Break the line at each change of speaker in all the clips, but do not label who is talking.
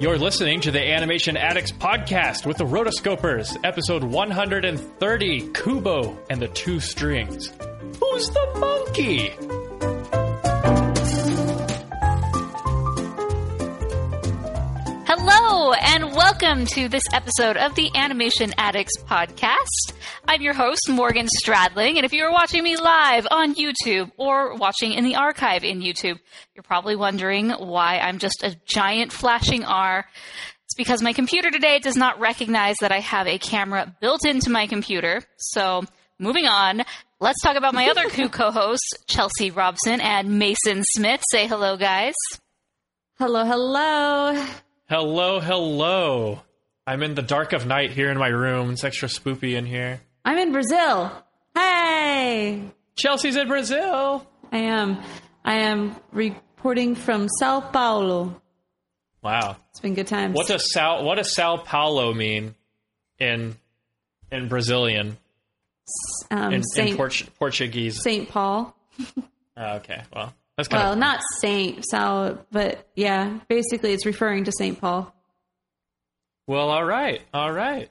You're listening to the Animation Addicts podcast with the Rotoscopers, episode 130 Kubo and the Two Strings. Who's the monkey?
Hello, and welcome to this episode of the Animation Addicts podcast. I'm your host, Morgan Stradling, and if you're watching me live on YouTube or watching in the archive in YouTube, you're probably wondering why I'm just a giant flashing R. It's because my computer today does not recognize that I have a camera built into my computer. So, moving on, let's talk about my other two co hosts, Chelsea Robson and Mason Smith. Say hello, guys.
Hello, hello.
Hello, hello. I'm in the dark of night here in my room. It's extra spoopy in here.
I'm in Brazil. Hey,
Chelsea's in Brazil.
I am. I am reporting from Sao Paulo.
Wow.
It's been good times.
What does Sao what does Sao Paulo mean in in Brazilian?
um,
In, in
Saint
Port- Portuguese.
Saint Paul?
Oh, okay. Well, that's kind
Well,
of
not Saint Sao, but yeah, basically it's referring to Saint Paul.
Well, all right. All right.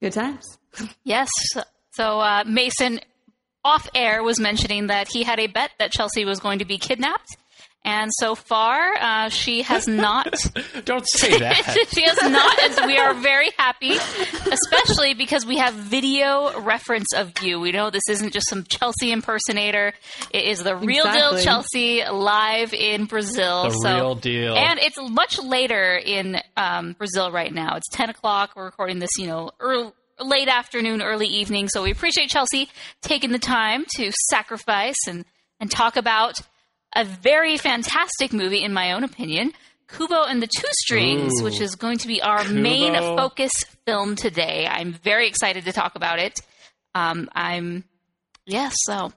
Good times.
Yes. So uh, Mason, off air, was mentioning that he had a bet that Chelsea was going to be kidnapped, and so far uh, she has not.
Don't say that.
she has not, and we are very happy, especially because we have video reference of you. We know this isn't just some Chelsea impersonator; it is the real deal Chelsea live in Brazil.
The
so,
real deal.
and it's much later in um, Brazil right now. It's ten o'clock. We're recording this, you know, early, late afternoon, early evening. So we appreciate Chelsea taking the time to sacrifice and and talk about a very fantastic movie, in my own opinion, Kubo and the Two Strings,
Ooh.
which is going to be our
Kubo.
main focus film today. I'm very excited to talk about it. Um, I'm yes. so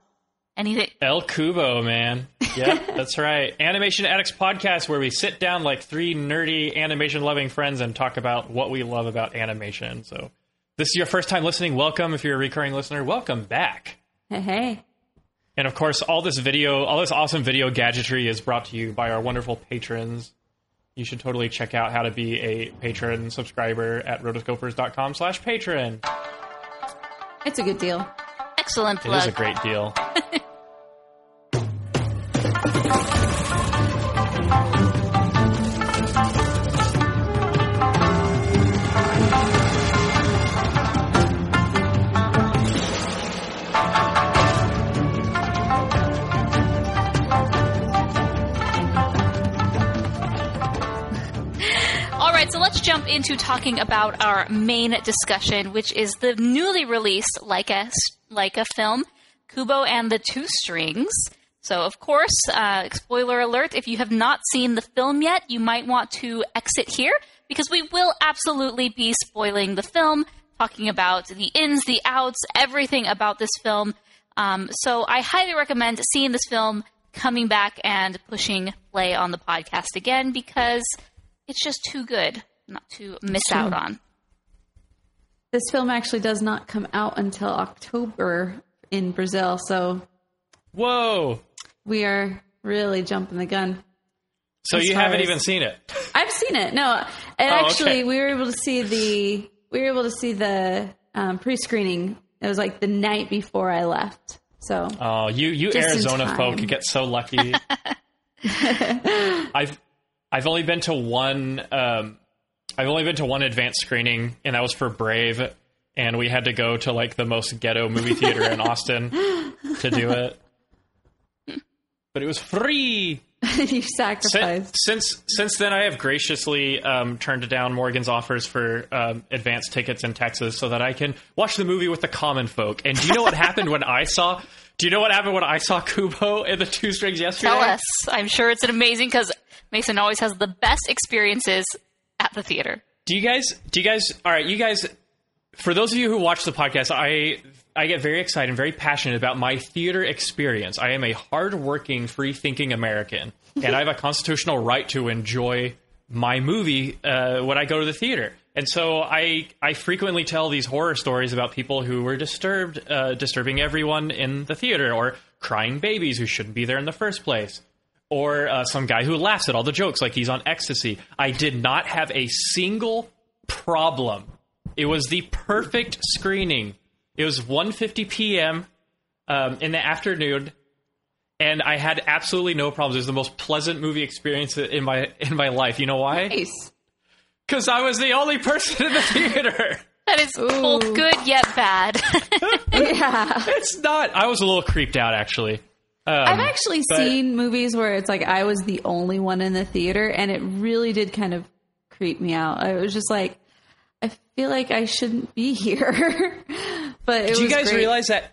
anything?
El Cubo, man. Yeah, that's right. Animation Addicts podcast, where we sit down like three nerdy animation loving friends and talk about what we love about animation. So, this is your first time listening. Welcome. If you're a recurring listener, welcome back.
Hey, hey.
And of course, all this video, all this awesome video gadgetry is brought to you by our wonderful patrons. You should totally check out how to be a patron subscriber at rotoscopers.com slash patron.
It's a good deal.
Excellent
It
plug.
is a great deal.
talking about our main discussion, which is the newly released Laika Laika film, Kubo and the Two Strings. So, of course, uh, spoiler alert: if you have not seen the film yet, you might want to exit here because we will absolutely be spoiling the film, talking about the ins, the outs, everything about this film. Um, so, I highly recommend seeing this film, coming back and pushing play on the podcast again because it's just too good not to miss
True.
out on.
This film actually does not come out until October in Brazil, so
Whoa.
we are really jumping the gun.
So you haven't
as-
even seen it.
I've seen it. No, and
Oh,
actually,
okay.
we were able to see the we were able to see the um, pre-screening. It was like the night before I left. So
Oh, you you Arizona
time.
folk get so lucky. I've I've only been to one um I've only been to one advanced screening and that was for Brave and we had to go to like the most ghetto movie theater in Austin to do it. But it was free.
you sacrificed.
since since then, I have graciously um, turned down Morgan's offers for um, advanced tickets in Texas so that I can watch the movie with the common folk. And do you know what happened when I saw? Do you know what happened when I saw Kubo and the Two Strings yesterday?
Tell us. I'm sure it's an amazing because Mason always has the best experiences at the theater.
Do you guys? Do you guys? All right, you guys. For those of you who watch the podcast, I I get very excited and very passionate about my theater experience. I am a hardworking, free-thinking American, and I have a constitutional right to enjoy my movie uh, when I go to the theater. And so I I frequently tell these horror stories about people who were disturbed, uh, disturbing everyone in the theater, or crying babies who shouldn't be there in the first place, or uh, some guy who laughs at all the jokes like he's on ecstasy. I did not have a single problem. It was the perfect screening. It was 1:50 p.m. Um, in the afternoon, and I had absolutely no problems. It was the most pleasant movie experience in my in my life. You know why?
Nice.
Because I was the only person in the theater.
That is both good yet bad.
Yeah.
It's not. I was a little creeped out actually. Um,
I've actually
but-
seen movies where it's like I was the only one in the theater, and it really did kind of creep me out. I was just like, I feel like I shouldn't be here. but it
Do you guys
great.
realize that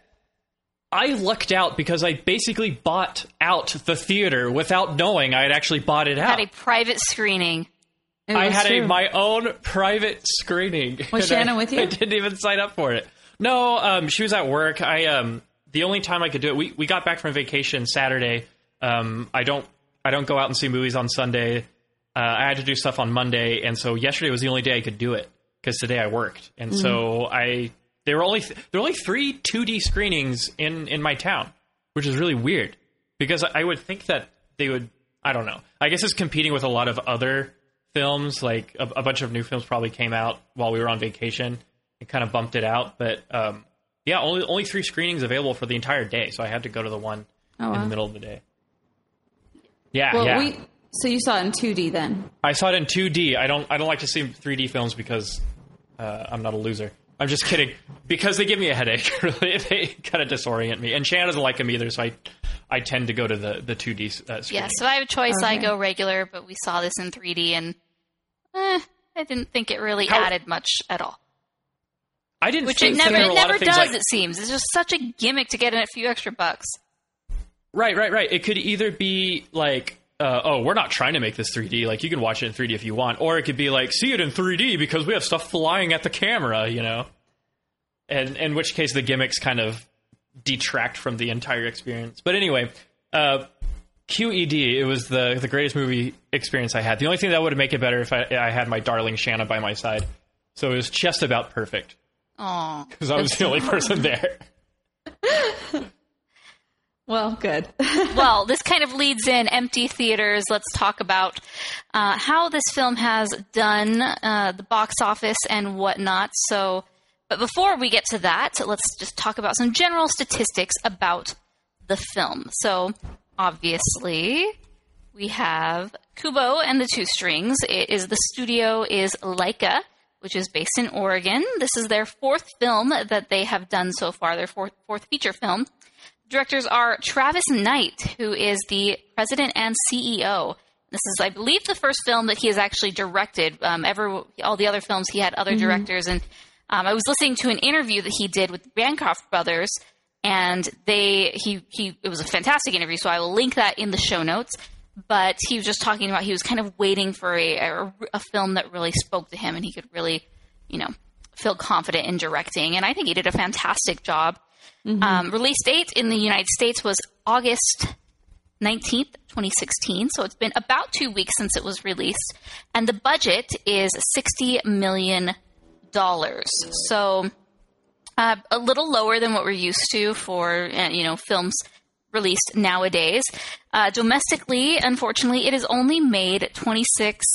I lucked out because I basically bought out the theater without knowing I had actually bought it out.
Had a private screening.
I had a, my own private screening.
Was
And
Shannon
I-
with you?
I didn't even sign up for it. No, um, she was at work. I um, the only time I could do it. We we got back from vacation Saturday. Um, I don't I don't go out and see movies on Sunday. Uh, I had to do stuff on Monday, and so yesterday was the only day I could do it because today I worked, and so
Mm-hmm.
I there were only th- there were only three 2D screenings in in my town, which is really weird because I would think that they would. I don't know. I guess it's competing with a lot of other films. Like a, a bunch of new films probably came out while we were on vacation and kind of bumped it out. But um, yeah, only only three screenings available for the entire day, so I had to go to the one
Oh,
in the middle of the day. Yeah,
Well,
yeah.
we so you saw it in 2D then.
I saw it in 2D. I don't I don't like to see 3D films because uh, I'm not a loser. I'm just kidding. Because they give me a headache. Really, they kind of disorient me. And Shannon doesn't like them either, so I I tend to go to the the 2D uh, screen.
Yeah, so I have a choice. I go regular, but we saw this in 3D, and eh, I didn't think it really
How-
added much at all.
I didn't
Which it never, it
were a lot
never does.
like-
it seems it's just such a gimmick to get in a few extra bucks.
Right, right, right. It could either be like, uh, oh, we're not trying to make this 3D. Like, you can watch it in 3D if you want. Or it could be like, see it in 3D because we have stuff flying at the camera, you know? And in which case the gimmicks kind of detract from the entire experience. But anyway, uh, QED, it was the, the greatest movie experience I had. The only thing that would make it better if I, I had my darling Shanna by my side. So it was just about perfect
Oh,
because I was the only person there.
Well, good.
well, this kind of leads in empty theaters. Let's talk about uh, how this film has done uh, the box office and whatnot. So, but before we get to that, let's just talk about some general statistics about the film. So, obviously, we have Kubo and the Two Strings. It is the studio is Laika, which is based in Oregon. This is their fourth film that they have done so far. Their fourth, fourth feature film. Directors are Travis Knight, who is the president and CEO. This is, I believe, the first film that he has actually directed. Um, ever, all the other films he had other directors, and um, I was listening to an interview that he did with the Bancroft brothers, and they he he it was a fantastic interview. So I will link that in the show notes. But he was just talking about he was kind of waiting for a, a, a film that really spoke to him, and he could really, you know, feel confident in directing. And I think he did a fantastic job. Um, release date in the United States was August 19th, 2016. So it's been about two weeks since it was released. And the budget is $60 million. So uh, a little lower than what we're used to for, uh, you know, films released nowadays. Uh, domestically, unfortunately, it has only made 26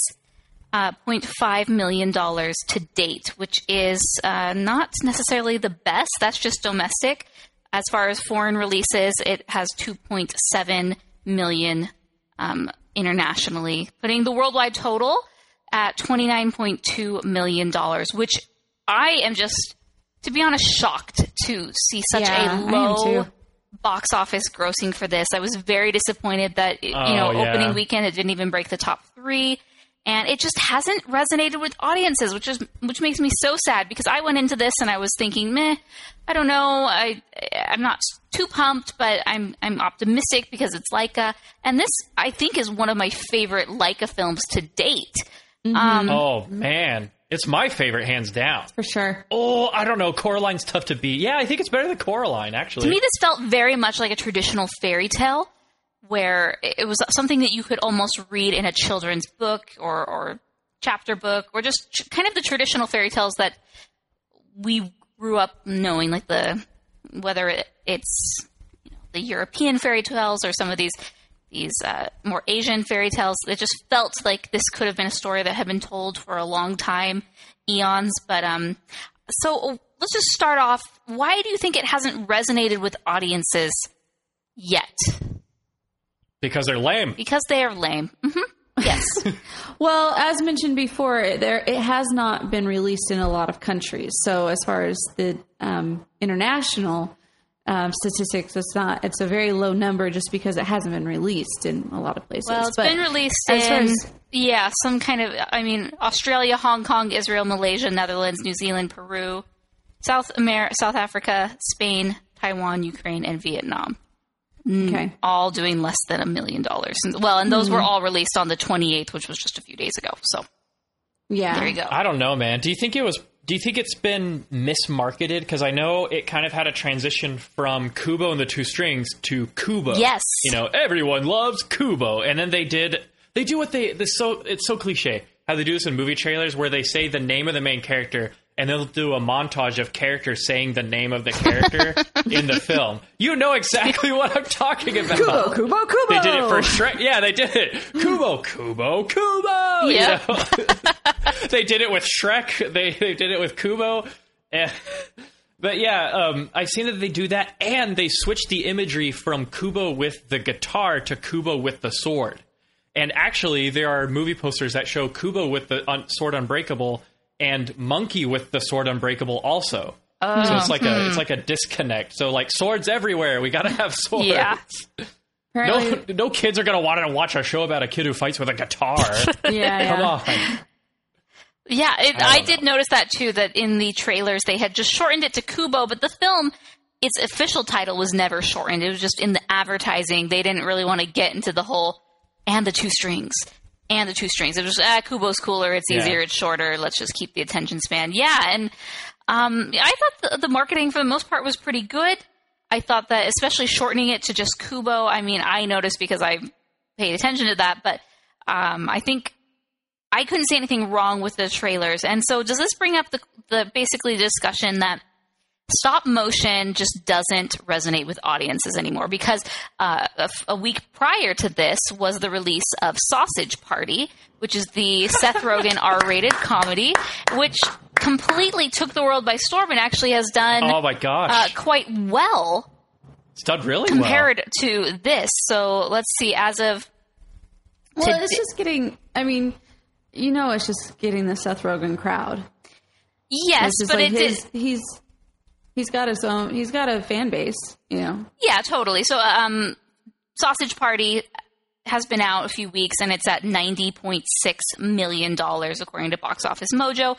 uh, $0.5 million to date, which is uh, not necessarily the best. That's just domestic. As far as foreign releases, it has 2.7 million um, internationally, putting the worldwide total at 29.2 million dollars, which I am just, to be honest, shocked to see such
Yeah,
a low. Box office grossing for this. I was very disappointed that you
Oh,
know
yeah.
opening weekend it didn't even break the top three, and it just hasn't resonated with audiences, which is which makes me so sad because I went into this and I was thinking, meh, I don't know, I I'm not too pumped, but I'm I'm optimistic because it's Laika, and this I think is one of my favorite Laika films to date. Um,
Oh, man. It's my favorite, hands down.
For sure.
Oh, I don't know. Coraline's tough to beat. Yeah, I think it's better than Coraline, actually.
To me, this felt very much like a traditional fairy tale, where it was something that you could almost read in a children's book or, or chapter book, or just tr- kind of the traditional fairy tales that we grew up knowing, like the whether it, it's you know, the European fairy tales or some of these these uh, more Asian fairy tales. It just felt like this could have been a story that had been told for a long time, eons. But um, so let's just start off. Why do you think it hasn't resonated with audiences yet?
Because they're lame.
Because they are lame. hmm Yes.
Well, as mentioned before, there it has not been released in a lot of countries. So, as far as the um, international um, statistics, it's not. It's a very low number just because it hasn't been released in a lot of places.
Well, it's
But
been released
as
in
as-
yeah, some kind of. I mean, Australia, Hong Kong, Israel, Malaysia, Netherlands, New Zealand, Peru, South America, South Africa, Spain, Taiwan, Ukraine, and Vietnam.
Okay.
All doing less than a million dollars. Well, and those were all released on the 28th, which was just a few days ago. So
Yeah.
there you go.
I don't know, man. Do you think it was? Do you think it's been mismarketed? Because I know it kind of had a transition from Kubo and the Two Strings to Kubo.
Yes.
You know, everyone loves Kubo, and then they did. They do what they. This so it's so cliche how they do this in movie trailers where they say the name of the main character and they'll do a montage of characters saying the name of the character in the film. You know exactly what I'm talking about.
Kubo, Kubo, Kubo.
They did it for Shrek. Yeah, they did it. Kubo, Kubo, Kubo. you
Yeah.
know? they did it with Shrek. They they did it with Kubo. And, but yeah, um, I've seen that they do that, and they switch the imagery from Kubo with the guitar to Kubo with the sword. And actually, there are movie posters that show Kubo with the un- sword unbreakable and Monkey with the sword unbreakable also. Oh. so it's like a hmm. it's like a disconnect. So like swords everywhere. We gotta have swords.
Yeah.
Apparently,
No, no kids are gonna want to watch a show about a kid who fights with a guitar.
yeah, yeah.
Come on.
Yeah, it,
I
I, did notice that too. That in the trailers they had just shortened it to Kubo, but the film, its official title was never shortened. It was just in the advertising. They didn't really want to get into the whole and the two strings and the two strings. It was ah, Kubo's cooler. It's
Yeah.
easier. It's shorter. Let's just keep the attention span. Yeah, and um, I thought the, the marketing for the most part was pretty good. I thought that especially shortening it to just Kubo. I mean, I noticed because I paid attention to that, but um, I think I couldn't see anything wrong with the trailers. And so, does this bring up the, the basically discussion that stop motion just doesn't resonate with audiences anymore? Because uh, a, f- a week prior to this was the release of Sausage Party, which is the Seth Rogen R-rated comedy, which completely took the world by storm and actually has done
Oh my gosh.
uh, quite well
it's done really
compared to this. So let's see. As of
Well,
to-
it's just getting. I mean, you know, it's just getting the Seth Rogen crowd.
yes, but
like
it
his,
did.
he's he's got his own. He's got a fan base. You know.
Yeah, totally. So, um, Sausage Party has been out a few weeks, and it's at ninety point six million dollars according to Box Office Mojo.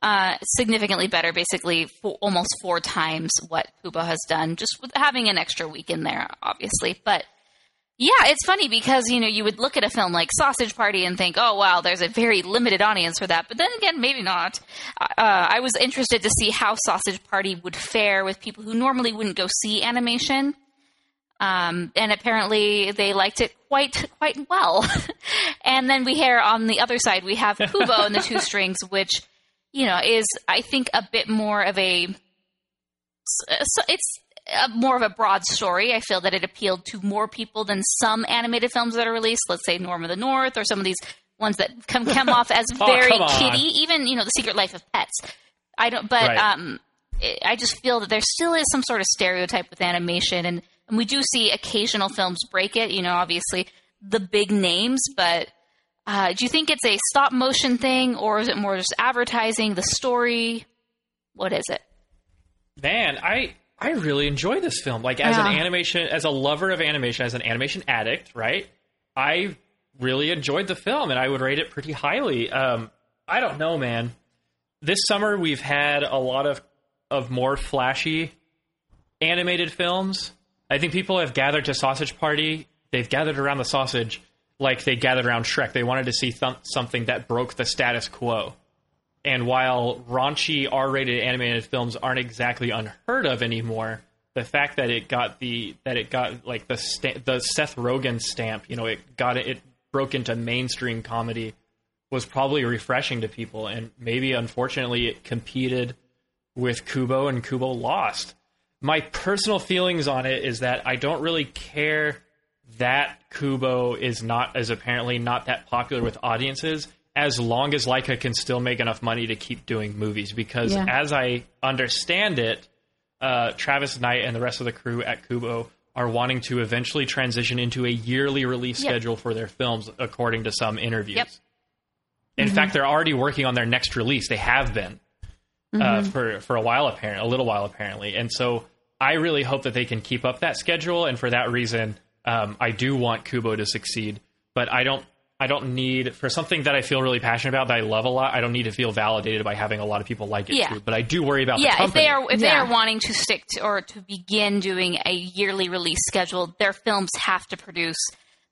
Uh, significantly better, basically almost four times what Kubo has done, just with having an extra week in there, obviously. But yeah, it's funny because you know you would look at a film like Sausage Party and think, oh wow, there's a very limited audience for that. But then again, maybe not. Uh, I was interested to see how Sausage Party would fare with people who normally wouldn't go see animation. Um, and apparently they liked it quite quite well. and then we hear on the other side we have Kubo and the Two Strings, which you know is I think a bit more of a so it's a, more of a broad story. I feel that it appealed to more people than some animated films that are released. Let's say Norm of the North or some of these ones that come come off as
Oh,
very kiddie. Even you know The Secret Life of Pets. I don't, but
Right.
um, I- I just feel that there still is some sort of stereotype with animation, and, and we do see occasional films break it. You know, obviously the big names, but uh, do you think it's a stop motion thing, or is it more just advertising the story? What is it?
Man, I I really enjoy this film. Like as an animation, as a lover of animation, as an animation addict, right? I really enjoyed the film, and I would rate it pretty highly. Um, I don't know, man. This summer we've had a lot of of more flashy animated films. I think people have gathered to Sausage Party. They've gathered around the sausage like they gathered around Shrek. They wanted to see th- something that broke the status quo. And while raunchy R-rated animated films aren't exactly unheard of anymore, the fact that it got the that it got like the the Seth Rogen stamp, you know, it got it, it broke into mainstream comedy was probably refreshing to people and maybe unfortunately it competed with Kubo and Kubo lost. My personal feelings on it is that I don't really care that Kubo is not as apparently not that popular with audiences as long as Laika can still make enough money to keep doing movies. Because
Yeah.
as I understand it, uh, Travis Knight and the rest of the crew at Kubo are wanting to eventually transition into a yearly release
Yep.
schedule for their films, according to some interviews.
Yep.
In fact, they're already working on their next release. They have been uh, for for a while, apparent, a little while apparently, and so I really hope that they can keep up that schedule. And for that reason, um, I do want Kubo to succeed, but I don't. I don't need for something that I feel really passionate about that I love a lot. I don't need to feel validated by having a lot of people like it
Yeah.
too. But I do worry about the
yeah, if they are if they are wanting to stick to or to begin doing a yearly release schedule, their films have to produce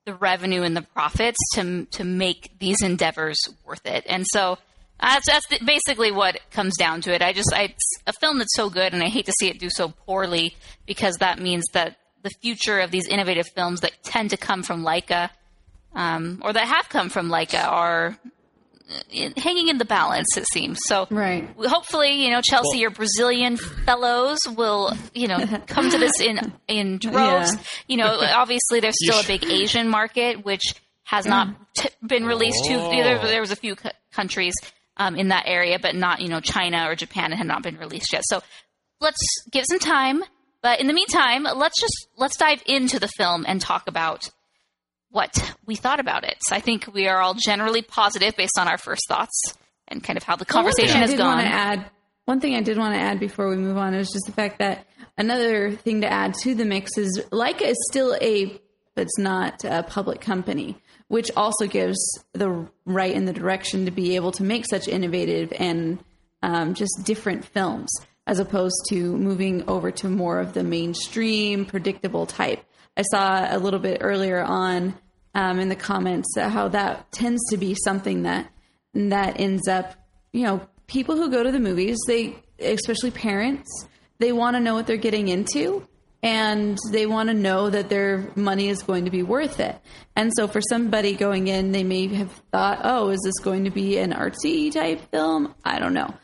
the revenue and the profits to to make these endeavors worth it. And so that's that's the- basically what comes down to it. I just I, it's a film that's so good, and I hate to see it do so poorly because that means that the future of these innovative films that tend to come from Laika. Um, or that have come from Laika are uh, hanging in the balance. It seems so
Right.
hopefully, you know, Chelsea, your Brazilian fellows will, you know, come to this in in droves.
Yeah.
You know, obviously there's still a big Asian market which has not t- been released to.
Oh.
There, there was a few c- countries um, in that area, but not, you know, China or Japan and had not been released yet. So let's give some time. But in the meantime, let's just let's dive into the film and talk about what we thought about it. So I think we are all generally positive based on our first thoughts and kind of how the conversation
one
has gone.
Want to add one thing I did want to add before we move on is just the fact that another thing to add to the mix is Laika is still a, but it's not a public company, which also gives the right and the direction to be able to make such innovative and um, just different films as opposed to moving over to more of the mainstream, predictable type. I saw a little bit earlier on um, in the comments how that tends to be something that that ends up, you know, people who go to the movies, they, especially parents, they want to know what they're getting into and they want to know that their money is going to be worth it. And so for somebody going in, they may have thought, oh, is this going to be an artsy type film? I don't know.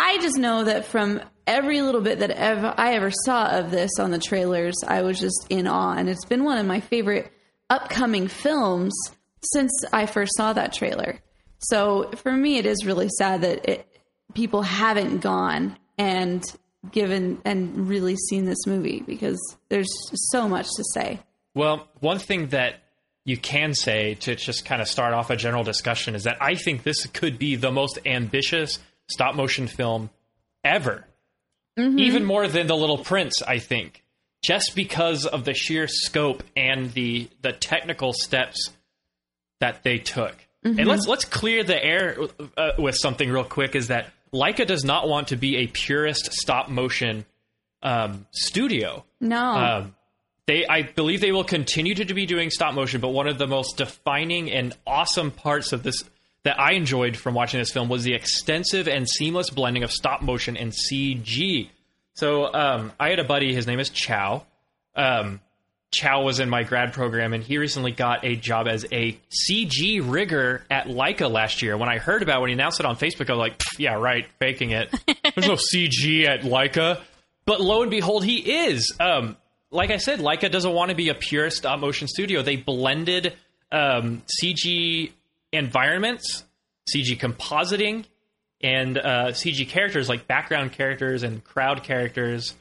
I just know that from every little bit that ever, I ever saw of this on the trailers, I was just in awe. And it's been one of my favorite upcoming films since I first saw that trailer. So for me, it is really sad that it, people haven't gone and given and really seen this movie because there's so much to say.
Well, one thing that you can say to just kind of start off a general discussion is that I think this could be the most ambitious stop motion film ever. Even more than The Little Prince, I think. Just because of the sheer scope and the the technical steps that they took. And let's let's clear the air uh, with something real quick is that Laika does not want to be a purist stop motion um, studio.
No.
Um, they, I believe, they will continue to be doing stop motion. But one of the most defining and awesome parts of this that I enjoyed from watching this film was the extensive and seamless blending of stop motion and CG. So um, I had a buddy. His name is Chow. Um, Chow was in my grad program, and he recently got a job as a CG rigger at Laika last year. When I heard about it, when he announced it on Facebook, I was like, "Yeah, right, faking it. There's no CG at Laika." But lo and behold, he is. Um, like I said, Laika doesn't want to be a pure stop motion studio. They blended um, CG environments, CG compositing, and uh, CG characters like background characters and crowd characters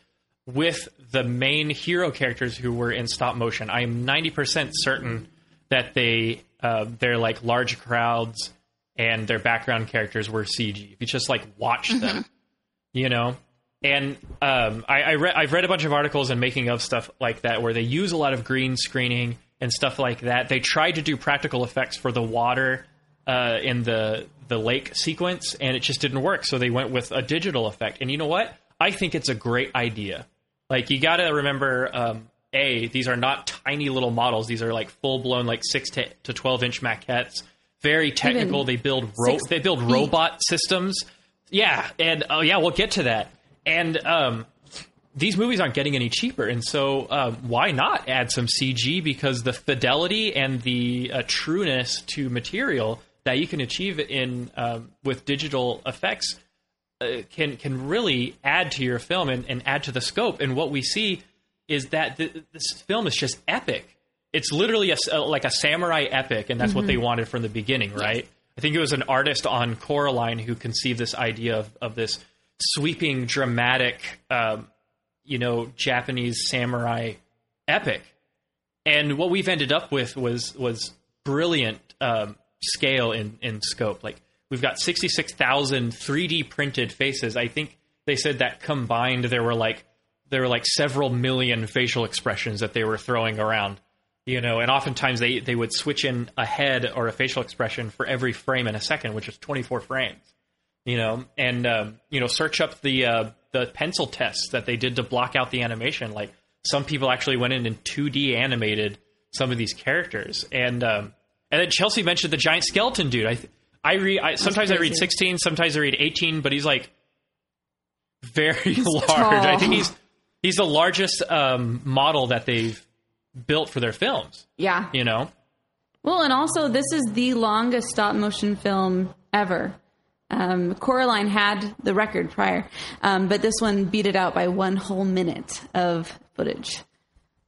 with the main hero characters who were in stop motion. I am 90% certain that they uh, they're like large crowds and their background characters were CG. If you just like watch them, you know. And um, I, I read I've read a bunch of articles and making of stuff like that where they use a lot of green screening and stuff like that. They tried to do practical effects for the water uh, in the the lake sequence, and it just didn't work. So they went with a digital effect. And you know what? I think it's a great idea. Like you got to remember, um, a these are not tiny little models. These are like full blown, like six to, to twelve inch maquettes. Very technical. they build ro- they build robot systems. Yeah, and oh yeah, we'll get to that. And um, these movies aren't getting any cheaper, and so um, why not add some CG? Because the fidelity and the uh, trueness to material that you can achieve in um, with digital effects uh, can can really add to your film and, and add to the scope. And what we see is that th- this film is just epic. it's literally a, a- like a samurai epic, and that's what they wanted from the beginning, right? I think it was an artist on Coraline who conceived this idea of, of this sweeping, dramatic, um, you know, Japanese samurai epic. And what we've ended up with was was brilliant um, scale in in scope. Like we've got sixty six thousand 3D printed faces. I think they said that combined there were like there were like several million facial expressions that they were throwing around. You know, and oftentimes they they would switch in a head or a facial expression for every frame in a second, which is twenty four frames. You know, and um, you know, search up the uh, the pencil tests that they did to block out the animation. Like some people actually went in and 2D animated some of these characters, and um, and then Chelsea mentioned the giant skeleton dude. I th- I read I, sometimes I read sixteen, sometimes I read eighteen, but he's like very large.
tall.
I think he's he's the largest um, model that they've built for their films.
Yeah.
You know,
Well, and also this is the longest stop motion film ever. Um, Coraline had the record prior, um, but this one beat it out by one whole minute of footage.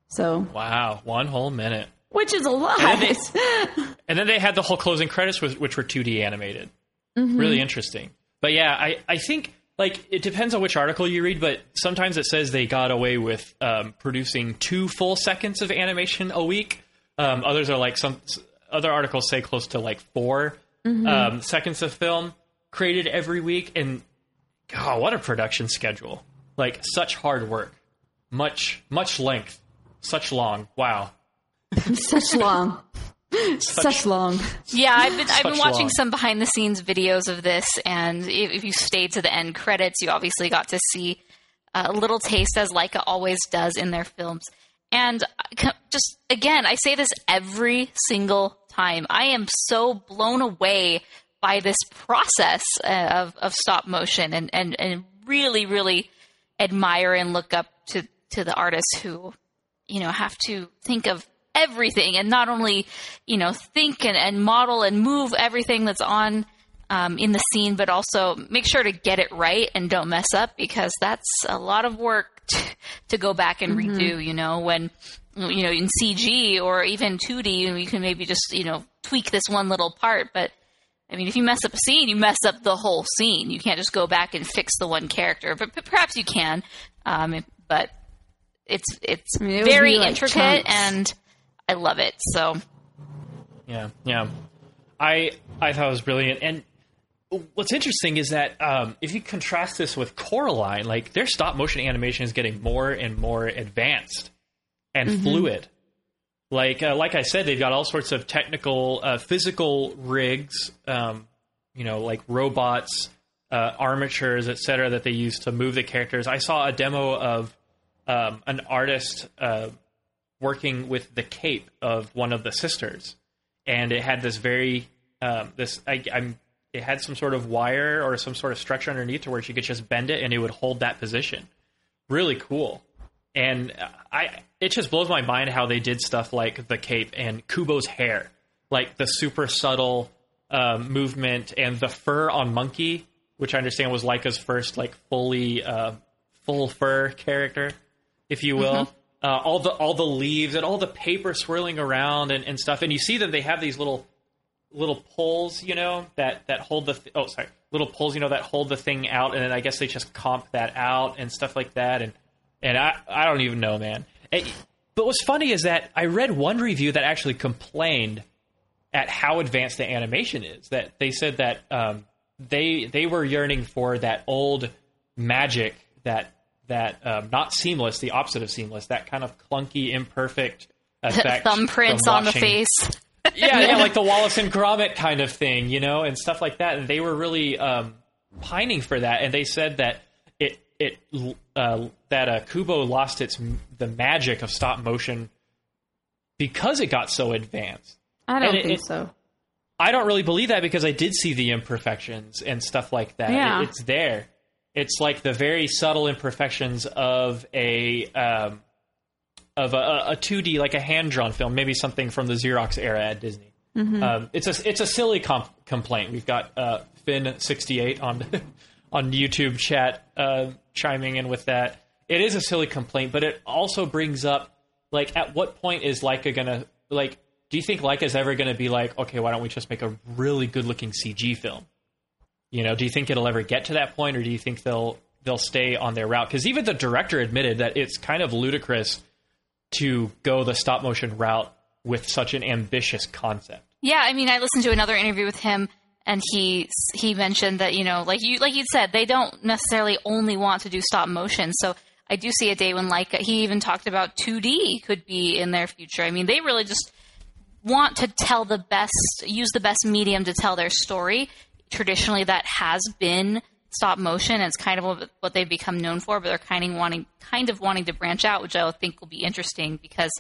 So,
wow, one whole minute.
which is a lot.
And then And then they had the whole closing credits, which, which were 2D animated. Really interesting. But yeah, I, I think like it depends on which article you read, but sometimes it says they got away with um, producing two full seconds of animation a week. Um, others are like some other articles say close to like 4 um, seconds of film created every week. And God, what a production schedule! Like such hard work, much much length, such long. Wow.
such long, such, long.
Yeah, I've been I've been watching
long.
some behind the scenes videos of this, and if, if you stayed to the end credits, you obviously got to see a little taste, as Laika always does in their films. And uh, just again, I say this every single time. I am so blown away by this process uh, of of stop motion, and and and really, really admire and look up to to the artists who you know have to think of everything and not only you know think and, and model and move everything that's on um, in the scene but also make sure to get it right and don't mess up because that's a lot of work to, to go back and redo you know when you know in cg or even 2d you, know, you can maybe just you know tweak this one little part but I mean, if you mess up a scene, you mess up the whole scene. You can't just go back and fix the one character, but, but perhaps you can. Um, but it's it's
mean, it
very
be like
intricate,
chunks.
and I love it. So
Yeah, yeah. I I thought it was brilliant. And what's interesting is that um, if you contrast this with Coraline, like their stop motion animation is getting more and more advanced and fluid. Like uh, like I said, they've got all sorts of technical, uh, physical rigs, um, you know, like robots, uh, armatures, etc., that they use to move the characters. I saw a demo of um, an artist uh, working with the cape of one of the sisters, and it had this very um, this I, I'm it had some sort of wire or some sort of structure underneath to where she could just bend it and it would hold that position. Really cool, and I it just blows my mind how they did stuff like the cape and Kubo's hair, like the super subtle um, movement and the fur on Monkey, which I understand was Laika's first like fully uh, full fur character, if you will. Uh, all the all the leaves and all the paper swirling around and, and stuff, and you see that they have these little little poles, you know, that that hold the th- oh sorry, little poles, you know, that hold the thing out, and then I guess they just comp that out and stuff like that, and and I I don't even know, man. Eh, but what's funny is that I read one review that actually complained at how advanced the animation is. That they said that um, they they were yearning for that old magic that that um, not seamless, the opposite of seamless, that kind of clunky, imperfect effect.
thumbprints on the face.
yeah, yeah, like the Wallace and Gromit kind of thing, you know, and stuff like that. And they were really um, pining for that, and they said that it uh, that uh, Kubo lost its the magic of stop motion because it got so advanced.
I don't
it-
think
it-
so.
I don't really believe that because I did see the imperfections and stuff like that.
Yeah.
It- it's there. It's like the very subtle imperfections of a um, of a, a 2D, like a hand drawn film, maybe something from the Xerox era at Disney. Um, it's a it's a silly comp- complaint. We've got uh, Finn68 on on YouTube chat uh, chiming in with that. It is a silly complaint, but it also brings up like at what point is Laika gonna like, do you think Laika's ever to be like, okay, why don't we just make a really good looking CG film? You know, do you think it'll ever get to that point, or do you think they'll they'll stay on their route? Because even the director admitted that it's kind of ludicrous to go the stop motion route with such an ambitious concept.
Yeah, I mean, I listened to another interview with him, and he he mentioned that you know, like you like you said, they don't necessarily only want to do stop motion. So I do see a day when like he even talked about 2D could be in their future. I mean, they really just want to tell the best, use the best medium to tell their story. Traditionally, that has been stop motion. It's kind of what they've become known for, but they're kind of wanting, kind of wanting to branch out, which I think will be interesting because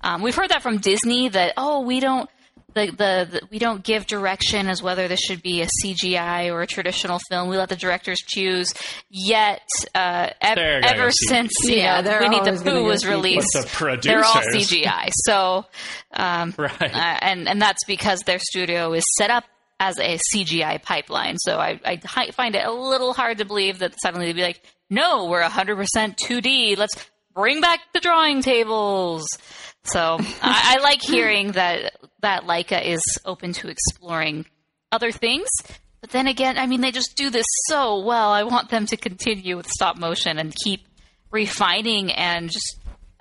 um, we've heard that from Disney that oh, we don't. The, the, the we don't give direction as whether this should be a CGI or a traditional film. We let the directors choose. Yet, uh, ev- ever
go CGI.
since you
Yeah,
know,
they're
Winnie the
always
Pooh was released,
the
they're all CGI. So, um,
Right.
uh, and and that's because their studio is set up as a CGI pipeline. So I, I find it a little hard to believe that suddenly they'd be like, "No, we're 100% 2D. Let's bring back the drawing tables." So I, I like hearing that that Laika is open to exploring other things. But then again, I mean, they just do this so well. I want them to continue with stop motion and keep refining and just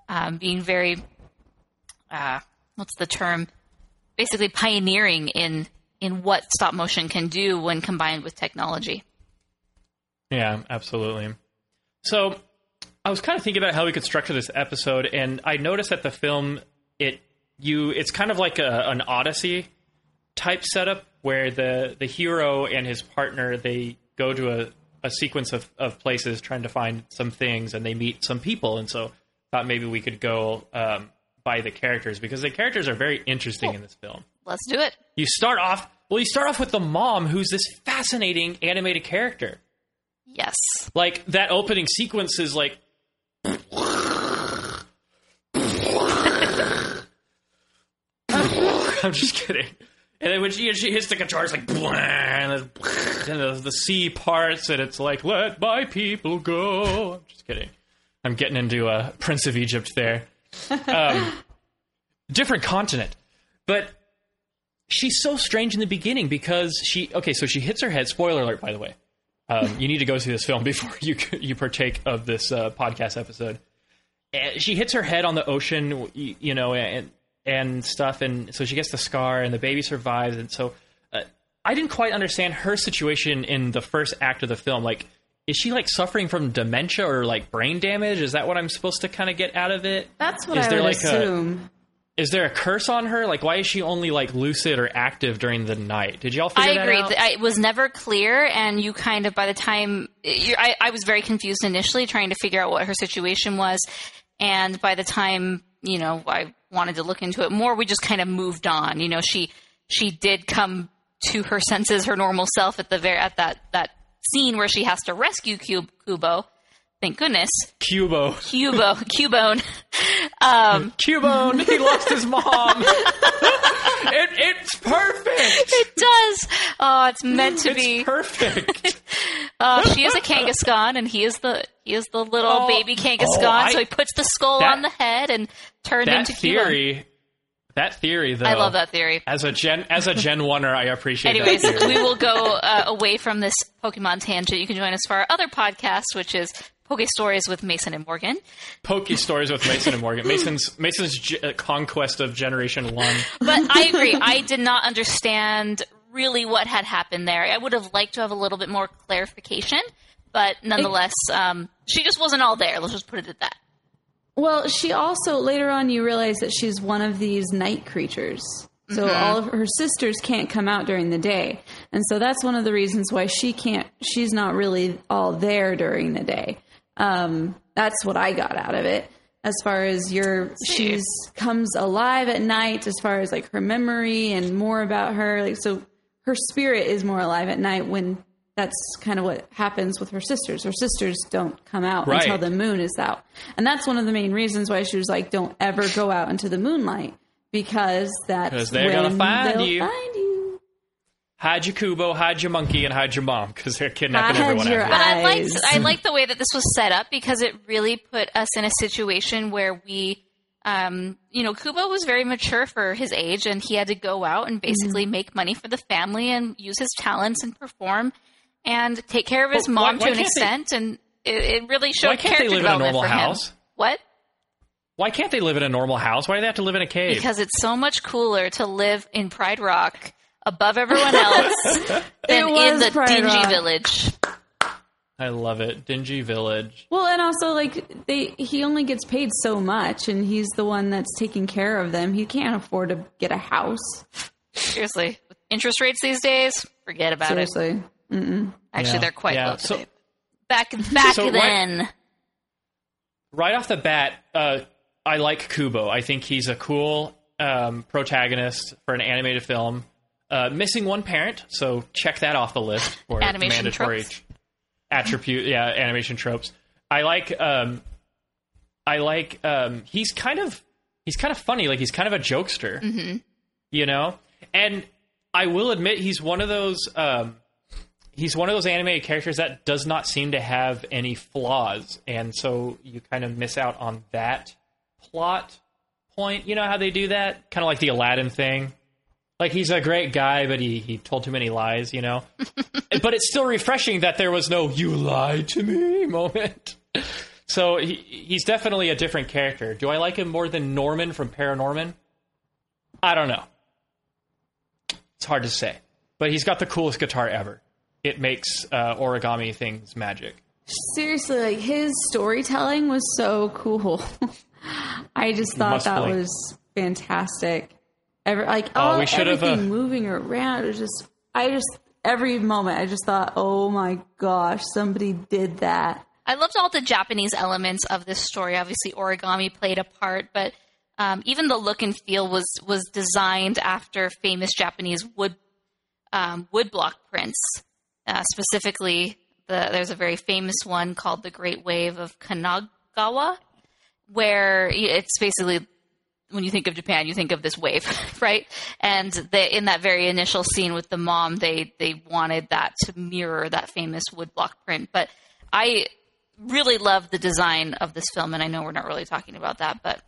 um, being very uh, what's the term? Basically, pioneering in in what stop motion can do when combined with technology.
Yeah, absolutely. So I was kind of thinking about how we could structure this episode, and I noticed that the film it you it's kind of like a, an Odyssey type setup where the the hero and his partner they go to a, a sequence of, of places trying to find some things, and they meet some people, and so thought maybe we could go um, by the characters because the characters are very interesting in this film.
Let's do it.
You start off well, you start off with the mom, who's this fascinating animated character
Yes.
like that opening sequence is like I'm just kidding. And then when she, she hits the guitar, it's like, and, the, and the, the sea parts, and it's like, let my people go. I'm just kidding. I'm getting into a Prince of Egypt there. Um, different continent. But she's so strange in the beginning because she, okay, so she hits her head. Spoiler alert, by the way. Um, you need to go see this film before you you partake of this uh, podcast episode. And she hits her head on the ocean, you, you know, and and stuff, and so she gets the scar, and the baby survives, and so uh, I didn't quite understand her situation in the first act of the film. Like, is she like suffering from dementia or like brain damage? Is that what I'm supposed to kind of get out of it?
That's what
Is
I
there
would
like a-
assume.
Is there a curse on her? Like, why is she only like lucid or active during the night? Did y'all figure
I
that
agree.
out?
Th- I- It was never clear, and you kind of, by the time, you I, I was very confused initially trying to figure out what her situation was. And by the time, you know, I wanted to look into it more, we just kind of moved on. You know, she, she did come to her senses, her normal self at the very, at that, that scene where she has to rescue Kubo. Thank goodness.
Cubo.
Cubo, Cubone. Um,
Cubone, he lost his mom. it, it's perfect.
it does. Oh, it's meant to
It's
be.
perfect.
Uh, she is a Kangaskhan, and he is the he is the little
Oh,
baby Kangaskhan.
oh, I-
so he puts the skull
that-
on the head and turned into Cubone.
theory. That theory, though.
I love that theory.
As a gen, as a Gen Oneer, I appreciate it. Anyways,
we will go uh, away from this Pokemon tangent. You can join us for our other podcast, which is Poke Stories with Mason and Morgan.
Pokey stories with Mason and Morgan. Mason's Mason's ge- uh, conquest of Generation One.
But I agree. I did not understand really what had happened there. I would have liked to have a little bit more clarification, but nonetheless, um, she just wasn't all there. Let's just put it at that.
Well, she also later on you realize that she's one of these night creatures. So all of her sisters can't come out during the day. And so that's one of the reasons why she can't she's not really all there during the day. Um, that's what I got out of it. As far as your she's comes alive at night as far as like her memory and more about her like so her spirit is more alive at night when that's kind of what happens with her sisters. Her sisters don't come out
Right.
until the moon is out. And that's one of the main reasons why she was like, don't ever go out into the moonlight because that's when they'll
you.
find you.
Hide your Kubo, hide your monkey, and hide your mom because they're kidnapping
Hide
everyone.
your
out
But. I liked
eyes.
I liked the way that this was set up because it really put us in a situation where we um, you know, Kubo was very mature for his age, and he had to go out and basically
Mm-hmm.
make money for the family and use his talents and perform and take care of his
But
mom
why-
to an
can't they-
extent. and it, it really showed
Why can't they
character
live in a
development
normal
for him.
house?
What?
Why can't they live in a normal house? Why do they have to live in a cave?
Because it's so much cooler to live in Pride Rock above everyone else than in the dingy
Rock.
village.
I love it. Dingy Village.
Well, and also like they he only gets paid so much and he's the one that's taking care of them. He can't afford to get a house.
Seriously, with interest rates these days, forget about it.
Seriously.
Actually,
Yeah.
they're quite
Yeah.
low
So-
today. back back
So why-
then.
Right off the bat, uh, I like Kubo. I think he's a cool um, protagonist for an animated film. Uh, missing one parent, so check that off the list for
Animation
mandatory
tropes.
attribute. Yeah, animation tropes. I like. Um, I like. Um, he's kind of. He's kind of funny. Like he's kind of a jokester.
Mm-hmm.
You know, and I will admit he's one of those. Um, he's one of those animated characters that does not seem to have any flaws, and so you kind of miss out on that plot point. You know how they do that? Kind of like the Aladdin thing. Like he's a great guy, but he, he told too many lies, you know? but it's still refreshing that there was no you lied to me moment. So he, he's definitely a different character. Do I like him more than Norman from Paranorman? I don't know. It's hard to say. But he's got the coolest guitar ever. It makes uh, origami things magic.
Seriously, like his storytelling was so cool. I just thought that was fantastic. Every, like
Oh,
all
we should have,
everything
uh,
moving around. It was just I just every moment I just thought, oh my gosh, somebody did that.
I loved all the Japanese elements of this story. Obviously, origami played a part, but um, even the look and feel was was designed after famous Japanese wood um, woodblock prints. Uh, specifically, the, there's a very famous one called the Great Wave of Kanagawa, where it's basically when you think of Japan, you think of this wave, right? And they, in that very initial scene with the mom, they they wanted that to mirror that famous woodblock print. But I really love the design of this film, and I know we're not really talking about that, but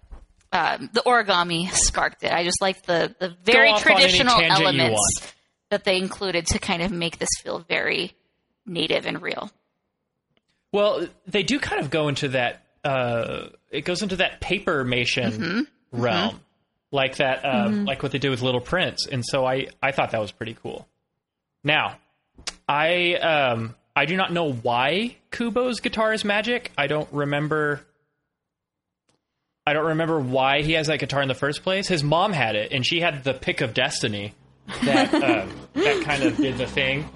um, the origami sparked it. I just like the the very
off on any
traditional elements that they included to kind of make this feel very native and real.
Well, they do kind of go into that. Uh, it goes into that paper mation realm, like that, uh, like what they did with Little Prince, and so I I thought that was pretty cool. Now, I um I do not know why Kubo's guitar is magic. I don't remember. I don't remember why he has that guitar in the first place. His mom had it, and she had the pick of destiny that um, that kind of did the thing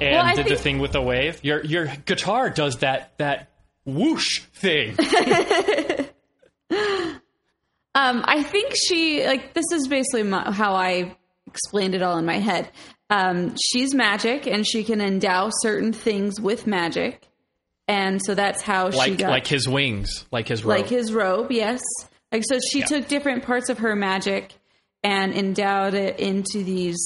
and
Well,
did the thing with the wave. Your your guitar does that that whoosh thing.
Um, I think she like this is basically my, how I explained it all in my head. Um, she's magic, and she can endow certain things with magic, and so that's how she got
like his wings, like his robe.
like his robe. Yes, like so she took different parts of her magic and endowed it into these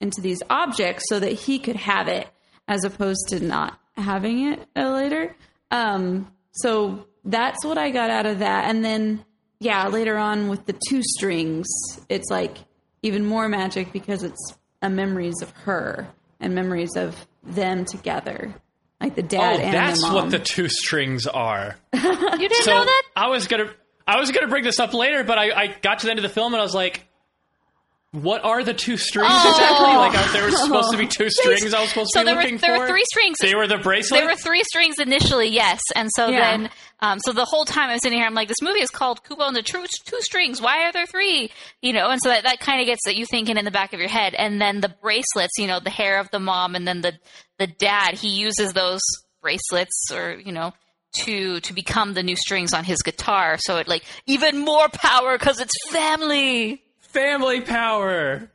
into these objects so that he could have it, as opposed to not having it later. Um, so that's what I got out of that, and then yeah, later on with the two strings, it's like even more magic because it's a memories of her and memories of them together, like the
oh,
dad and
that's
the mom.
what the two strings are.
You didn't
so
know that?
I was gonna I was gonna bring this up later, but I, I got to the end of the film and I was like, "What are the two strings
Oh.
exactly? Like I, there was supposed to be two strings. I was supposed to be
there were
looking
there
for.
were three strings.
They were the bracelet.
There were three strings initially, yes, and so
Yeah.
then, um, so the whole time I was sitting here, I'm like, this movie is called Kubo and the True Two Strings. Why are there three? You know, and so that, that kind of gets that you thinking in the back of your head, and then the bracelets, you know, the hair of the mom, and then the the dad, he uses those bracelets, or you know. To to become the new strings on his guitar, so it like even more power because it's family.
Family power.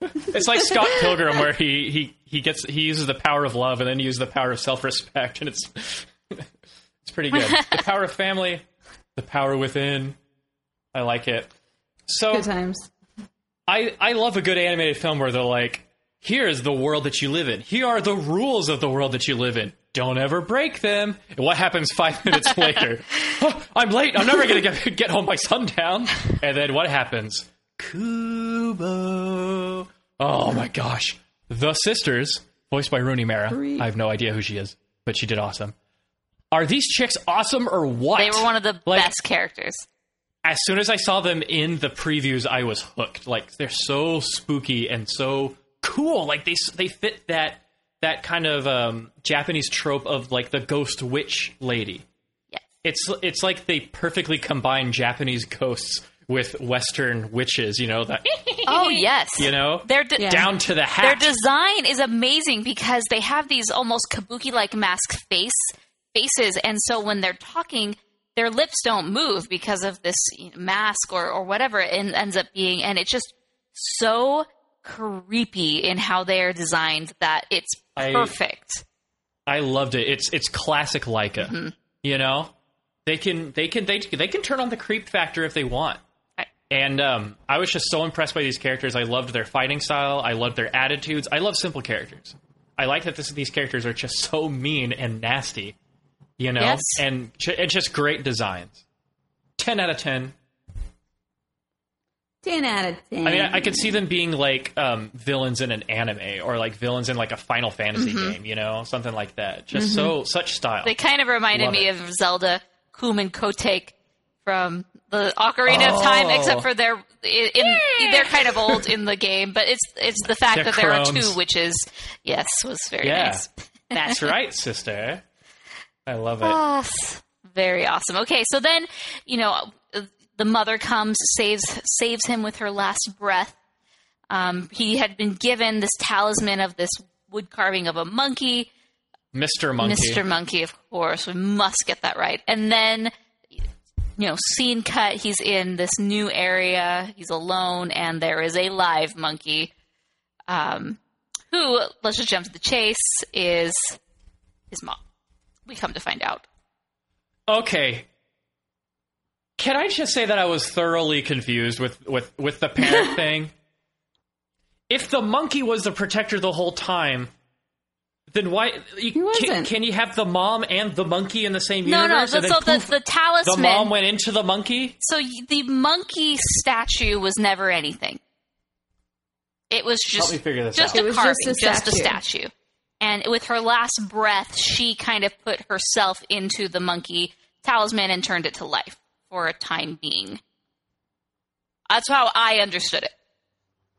it's like Scott Pilgrim, where he he he gets he uses the power of love and then he uses the power of self respect, and it's it's pretty good. the power of family, the power within. I like it. So
Good times.
I I love a good animated film where they're like, here is the world that you live in. Here are the rules of the world that you live in. don't ever break them. And what happens five minutes later? "Oh, I'm late. I'm never going to get, get home by sundown. And then what happens? Kubo. Oh my gosh. The sisters, voiced by Rooney Mara.
Three.
I have no idea who she is, but she did awesome. Are these chicks awesome or what?
They were one of the
Like,
best characters.
as soon as I saw them in the previews, I was hooked. Like they're so spooky and so cool. Like they they fit that that kind of um, Japanese trope of like the ghost witch lady.
Yes.
It's it's like they perfectly combine Japanese ghosts with Western witches. You know that
Oh yes.
you know
Their de-
Yeah.
down to the hat.
their design is amazing because they have these almost kabuki like mask face faces and so when they're talking their lips don't move because of this mask or or whatever it ends up being and it's just so creepy in how they are designed that it's
I-
perfect.
I loved it. It's it's classic Laika.
Mm-hmm.
You know, they can they can they they can turn on the creep factor if they want.
Right.
And um, I was just so impressed by these characters. I loved their fighting style. I loved their attitudes. I love simple characters. I like that this, these characters are just so mean and nasty, you know,
Yes.
and ju- and just great designs. Ten out of ten.
10 out of 10.
I mean, I, I could see them being like um, villains in an anime or like villains in like a Final Fantasy
Mm-hmm.
game, you know, something like that. Just so such style.
They kind of reminded
Love
me
it.
of Zelda Kuman Kotake from the Ocarina of Time,
Oh.
except for they're in, they're kind of old in the game, but it's it's the fact
They're
that there are two witches. Yes, was very
Yeah.
nice.
That's right, sister. I love it.
Ah, very awesome. Okay, so then you know the mother comes, saves saves him with her last breath. Um, he had been given this talisman of this wood carving of a monkey.
Mr. Monkey.
Mr. Monkey, of course. We must get that right. And then, you know, scene cut. He's in this new area. He's alone, and there is a live monkey, um, who, let's just jump to the chase, is his mom. We come to find out.
Okay. Can I just say that I was thoroughly confused with, with, with the parent thing? If the monkey was the protector the whole time, then why you, can,
wasn't.
can you have the mom and the monkey in the same universe?
No, no.
universe?
So,
then
so the,
poof,
the talisman.
the mom went into the monkey?
so the monkey statue was never anything. It was just
me figure this
just
out.
a carving,
just a
just a
statue.
statue. And with her last breath, she kind of put herself into the monkey talisman and turned it to life for a time being. That's how I understood it.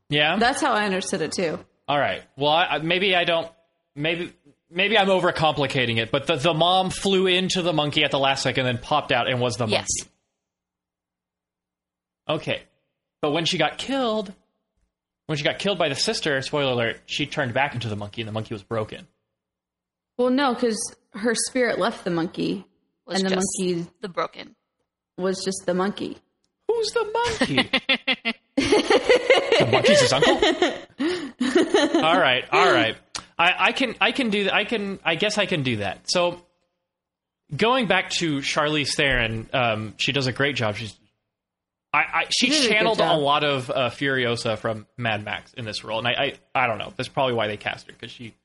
Yeah.
That's how I understood it too.
All right. Well, I, I- maybe I don't. Maybe maybe I'm overcomplicating it. But the the mom flew into the monkey at the last second, then popped out and was the
Yes.
monkey. Okay. But when she got killed, when she got killed by the sister, spoiler alert, she turned back into the monkey, and the monkey was broken.
Well, no, because her spirit left the monkey,
Was
and the
just
monkey
the broken.
was just the monkey.
Who's the monkey? the monkey's his uncle. all right, all right. I, I can, I can do, I can, I guess I can do that. So, going back to Charlize Theron, um, she does a great job. She's, I, I she channeled a,
job.
lot of uh, Furiosa from Mad Max in this role, and I, I, I don't know. That's probably why they cast her because she,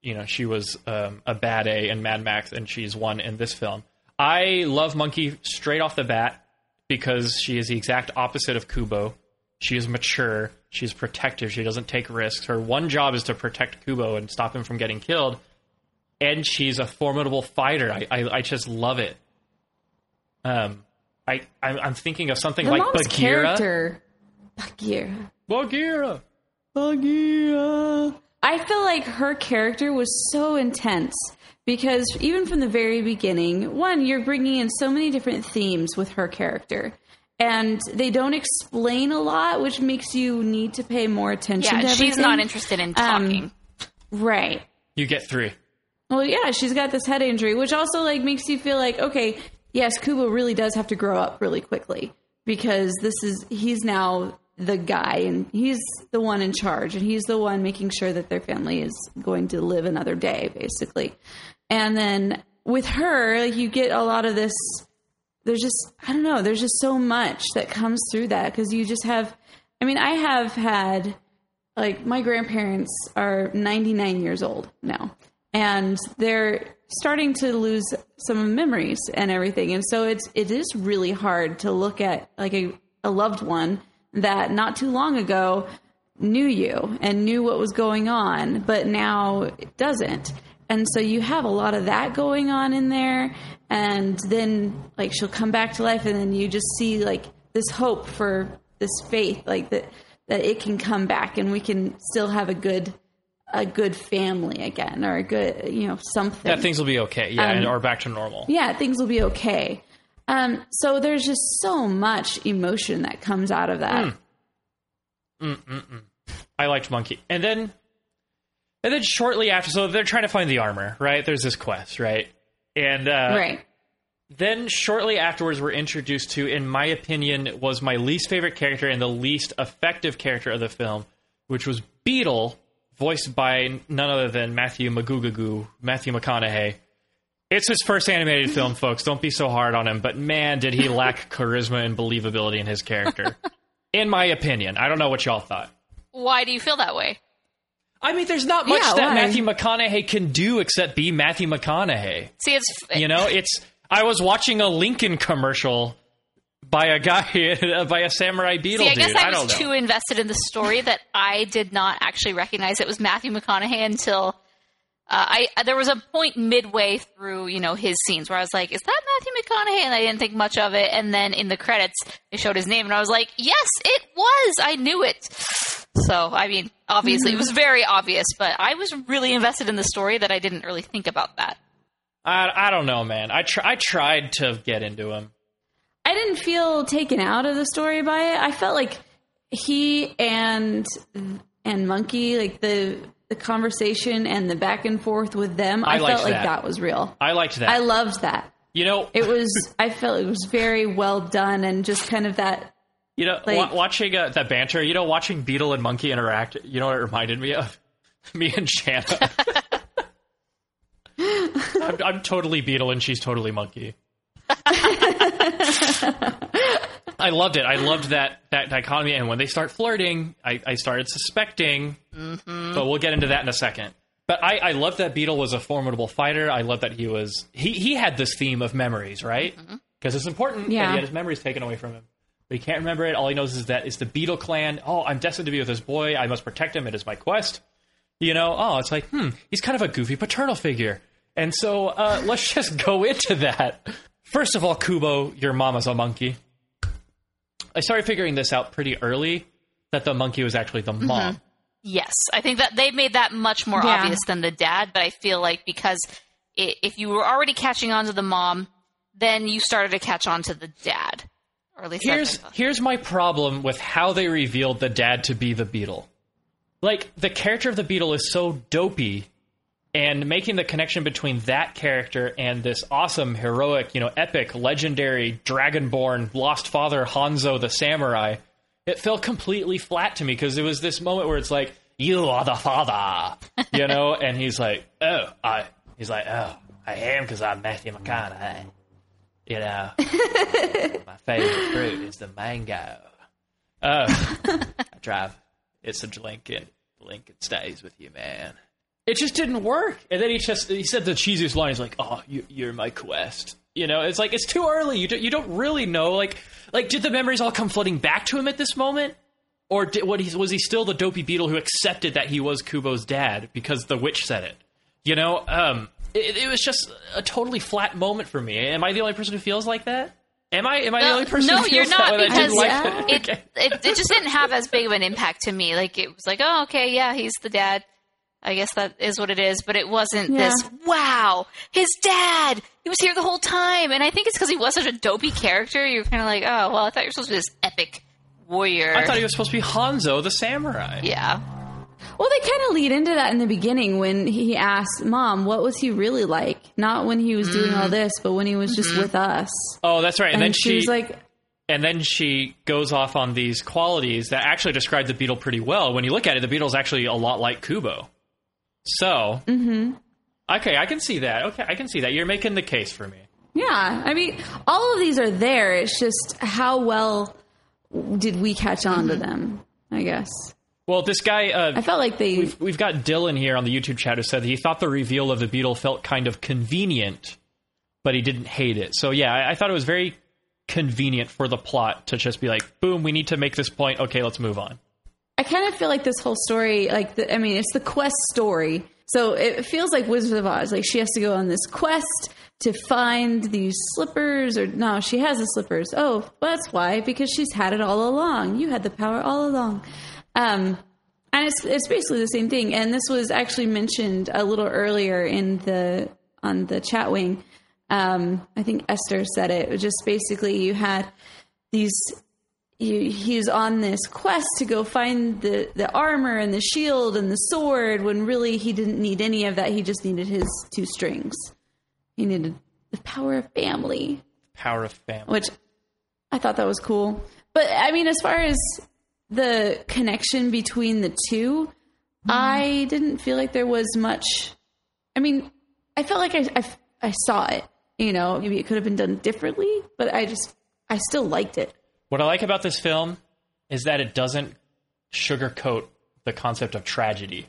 you know, she was um, a bad A in Mad Max, and she's one in this film. I love Monkey straight off the bat because she is the exact opposite of Kubo. She is mature. She's protective. She doesn't take risks. Her one job is to protect Kubo and stop him from getting killed. And she's a formidable fighter. I, I, I just love it. Um, I, I'm, I'm thinking of something
Her
like
mom's
Bagheera.
character, Bagheera.
Bagheera.
Bagheera. I feel like her character was so intense because even from the very beginning, one, you're bringing in so many different themes with her character. And they don't explain a lot, which makes you need to pay more attention
Yeah,
to
she's not interested in um, talking.
Right.
You get three.
Well, yeah, she's got this head injury, which also like makes you feel like, okay, yes, Kubo really does have to grow up really quickly because this is he's now the guy and he's the one in charge and he's the one making sure that their family is going to live another day, basically. And then with her, like you get a lot of this. There's just I don't know. There's just so much that comes through that because you just have. I mean, I have had like my grandparents are 99 years old now and they're starting to lose some memories and everything. And so it's it is really hard to look at like a, a loved one that not too long ago knew you and knew what was going on, but now it doesn't. And so you have a lot of that going on in there. And then, like, she'll come back to life, and then you just see, like, this hope for this faith, like, that, that it can come back and we can still have a good a good family again or a good you know something
That things will be okay. Yeah,
Um,
and, or back to normal.
yeah, things will be okay. Um, so there's just so much emotion that comes out of that. mm.
I liked Monkey. And then and then shortly after so they're trying to find the armor, right? There's this quest, right? And uh
Right.
then shortly afterwards we're introduced to in my opinion was my least favorite character and the least effective character of the film, which was Beetle, voiced by none other than Matthew Magugagoo, Matthew McConaughey. It's his first animated film, folks. Don't be so hard on him, but man, did he lack charisma and believability in his character. in my opinion. I don't know what y'all thought.
Why do you feel that way?
I mean, there's not much
Yeah,
that
why?
Matthew McConaughey can do except be Matthew McConaughey.
See, it's
You know, it's. I was watching a Lincoln commercial by a guy, by a samurai beetle
See, I
dude.
guess I,
don't
was
know.
too invested in the story that I did not actually recognize it was Matthew McConaughey until uh, I there was a point midway through, you know, his scenes where I was like, "Is that Matthew McConaughey?" And I didn't think much of it. And then in the credits, they showed his name, and I was like, "Yes, it was. I knew it." So, I mean, obviously, it was mm-hmm. very obvious, but I was really invested in the story that I didn't really think about that.
I, I don't know, man. I tr- I tried to get into him.
I didn't feel taken out of the story by it. I felt like he and and Monkey, like the the conversation and the back and forth with them,
I
I, felt like
that.
that was real.
I liked that.
I loved that.
you know,
It was. I felt it was very well done and just kind of that.
You know,
like-
wa- watching uh, that banter. You know, watching Beetle and Monkey interact. You know what it reminded me of? Me and Shanna. I'm, I'm totally Beetle and she's totally Monkey. I loved it. I loved that that dichotomy. And when they start flirting, I, I started suspecting. But we'll get into that in a second. But I, I love that Beetle was a formidable fighter. I love that he was he he had this theme of memories, right? Because it's important that he had his memories taken away from him. But he can't remember it. All he knows is that it's the Beetle clan. Oh, I'm destined to be with this boy. I must protect him. It is my quest. You know, oh, it's like, hmm, he's kind of a goofy paternal figure. And so uh, let's just go into that. First of all, Kubo, your mama's a monkey. I started figuring this out pretty early that the monkey was actually the mom.
Yes, I think that they made that much more
Yeah.
obvious than the dad. But I feel like because i if you were already catching on to the mom, then you started to catch on to the dad, or at least
Here's
what I thought.
here's my problem with how they revealed the dad to be the beetle. Like the character of the beetle is so dopey and making the connection between that character and this awesome heroic, you know, epic, legendary dragonborn lost father Hanzo the samurai, it felt completely flat to me because it was this moment where it's like you are the father, you know, and he's like, "Oh, I." He's like, "Oh, I am because I'm Matthew McConaughey." You know, my favorite fruit is the mango. Oh, I drive. It's a Lincoln. Lincoln stays with you, man. It just didn't work. And then he just he said the cheesiest line. He's like, "Oh, you, you're my quest." You know, it's like it's too early. You do, you don't really know. Like like did the memories all come flooding back to him at this moment, or did, what he, was he still the dopey beetle who accepted that he was Kubo's dad because the witch said it? You know, um, it, it was just a totally flat moment for me. Am I the only person who feels like that? Am I? Am I the only person?
no,
who feels
you're not
that way? I didn't
because
like
it, it it just didn't have as big of an impact to me. Like it was like, oh, okay, yeah, he's the dad. I guess that is what it is, but it wasn't
Yeah.
this. Wow, his dad. He was here the whole time, and I think it's because he was such a dopey character. You're kind of like, oh, well, I thought you were supposed to be this epic warrior.
I thought he was supposed to be Hanzo the samurai.
yeah,
Well, they kind of lead into that in the beginning when he asked mom, "What was he really like?" Not when he was doing all mm. this, but when he was just mm-hmm. with us.
Oh, that's right. And,
And,
then
she,
she
was like,
and then she goes off on these qualities that actually describe the beetle pretty well. When you look at it, the beetle's actually a lot like Kubo. So,
Mm-hmm.
okay, I can see that. Okay, I can see that. You're making the case for me.
"Yeah." I mean, all of these are there. It's just how well did we catch on to mm-hmm. them? I guess.
Well, this guy, uh,
I felt like they.
we've, we've got Dylan here on the YouTube chat who said he thought the reveal of the beetle felt kind of convenient, but he didn't hate it. So yeah, I, I thought it was very convenient for the plot to just be like, boom, we need to make this point. Okay, let's move on.
I kind of feel like this whole story, like, the, I mean, it's the quest story. So it feels like Wizard of Oz. Like she has to go on this quest to find these slippers, or no, she has the slippers. Oh, well, that's why, because she's had it all along. You had the power all along. Um, and it's it's basically the same thing. And this was actually mentioned a little earlier in the on the chat wing. Um, I think Esther said it. It was just basically you had these he, he's on this quest to go find the, the armor and the shield and the sword when really he didn't need any of that. He just needed his two strings. He needed the power of family,
Power of family.
which I thought that was cool. But I mean, as far as the connection between the two, I didn't feel like there was much. I mean, I felt like I, I, I saw it. You know, maybe it could have been done differently, but I just, I still liked it.
What I like about this film is that it doesn't sugarcoat the concept of tragedy.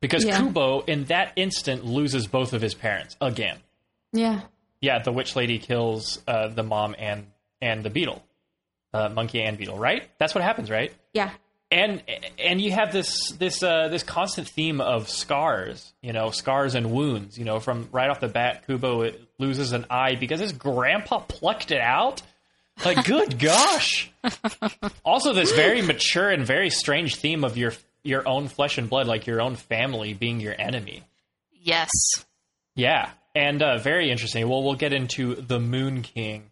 Because
Yeah.
Kubo, in that instant, loses both of his parents again.
Yeah.
Yeah, the witch lady kills uh, the mom and and the beetle, uh, monkey and beetle. Right? That's what happens, right?
Yeah.
And and you have this this uh, this constant theme of scars, you know, scars and wounds. You know, from right off the bat, Kubo loses an eye because his grandpa plucked it out. Like, good gosh! Also, this very mature and very strange theme of your your own flesh and blood, like your own family being your enemy.
Yes.
Yeah, and uh, very interesting. Well, we'll get into the Moon King,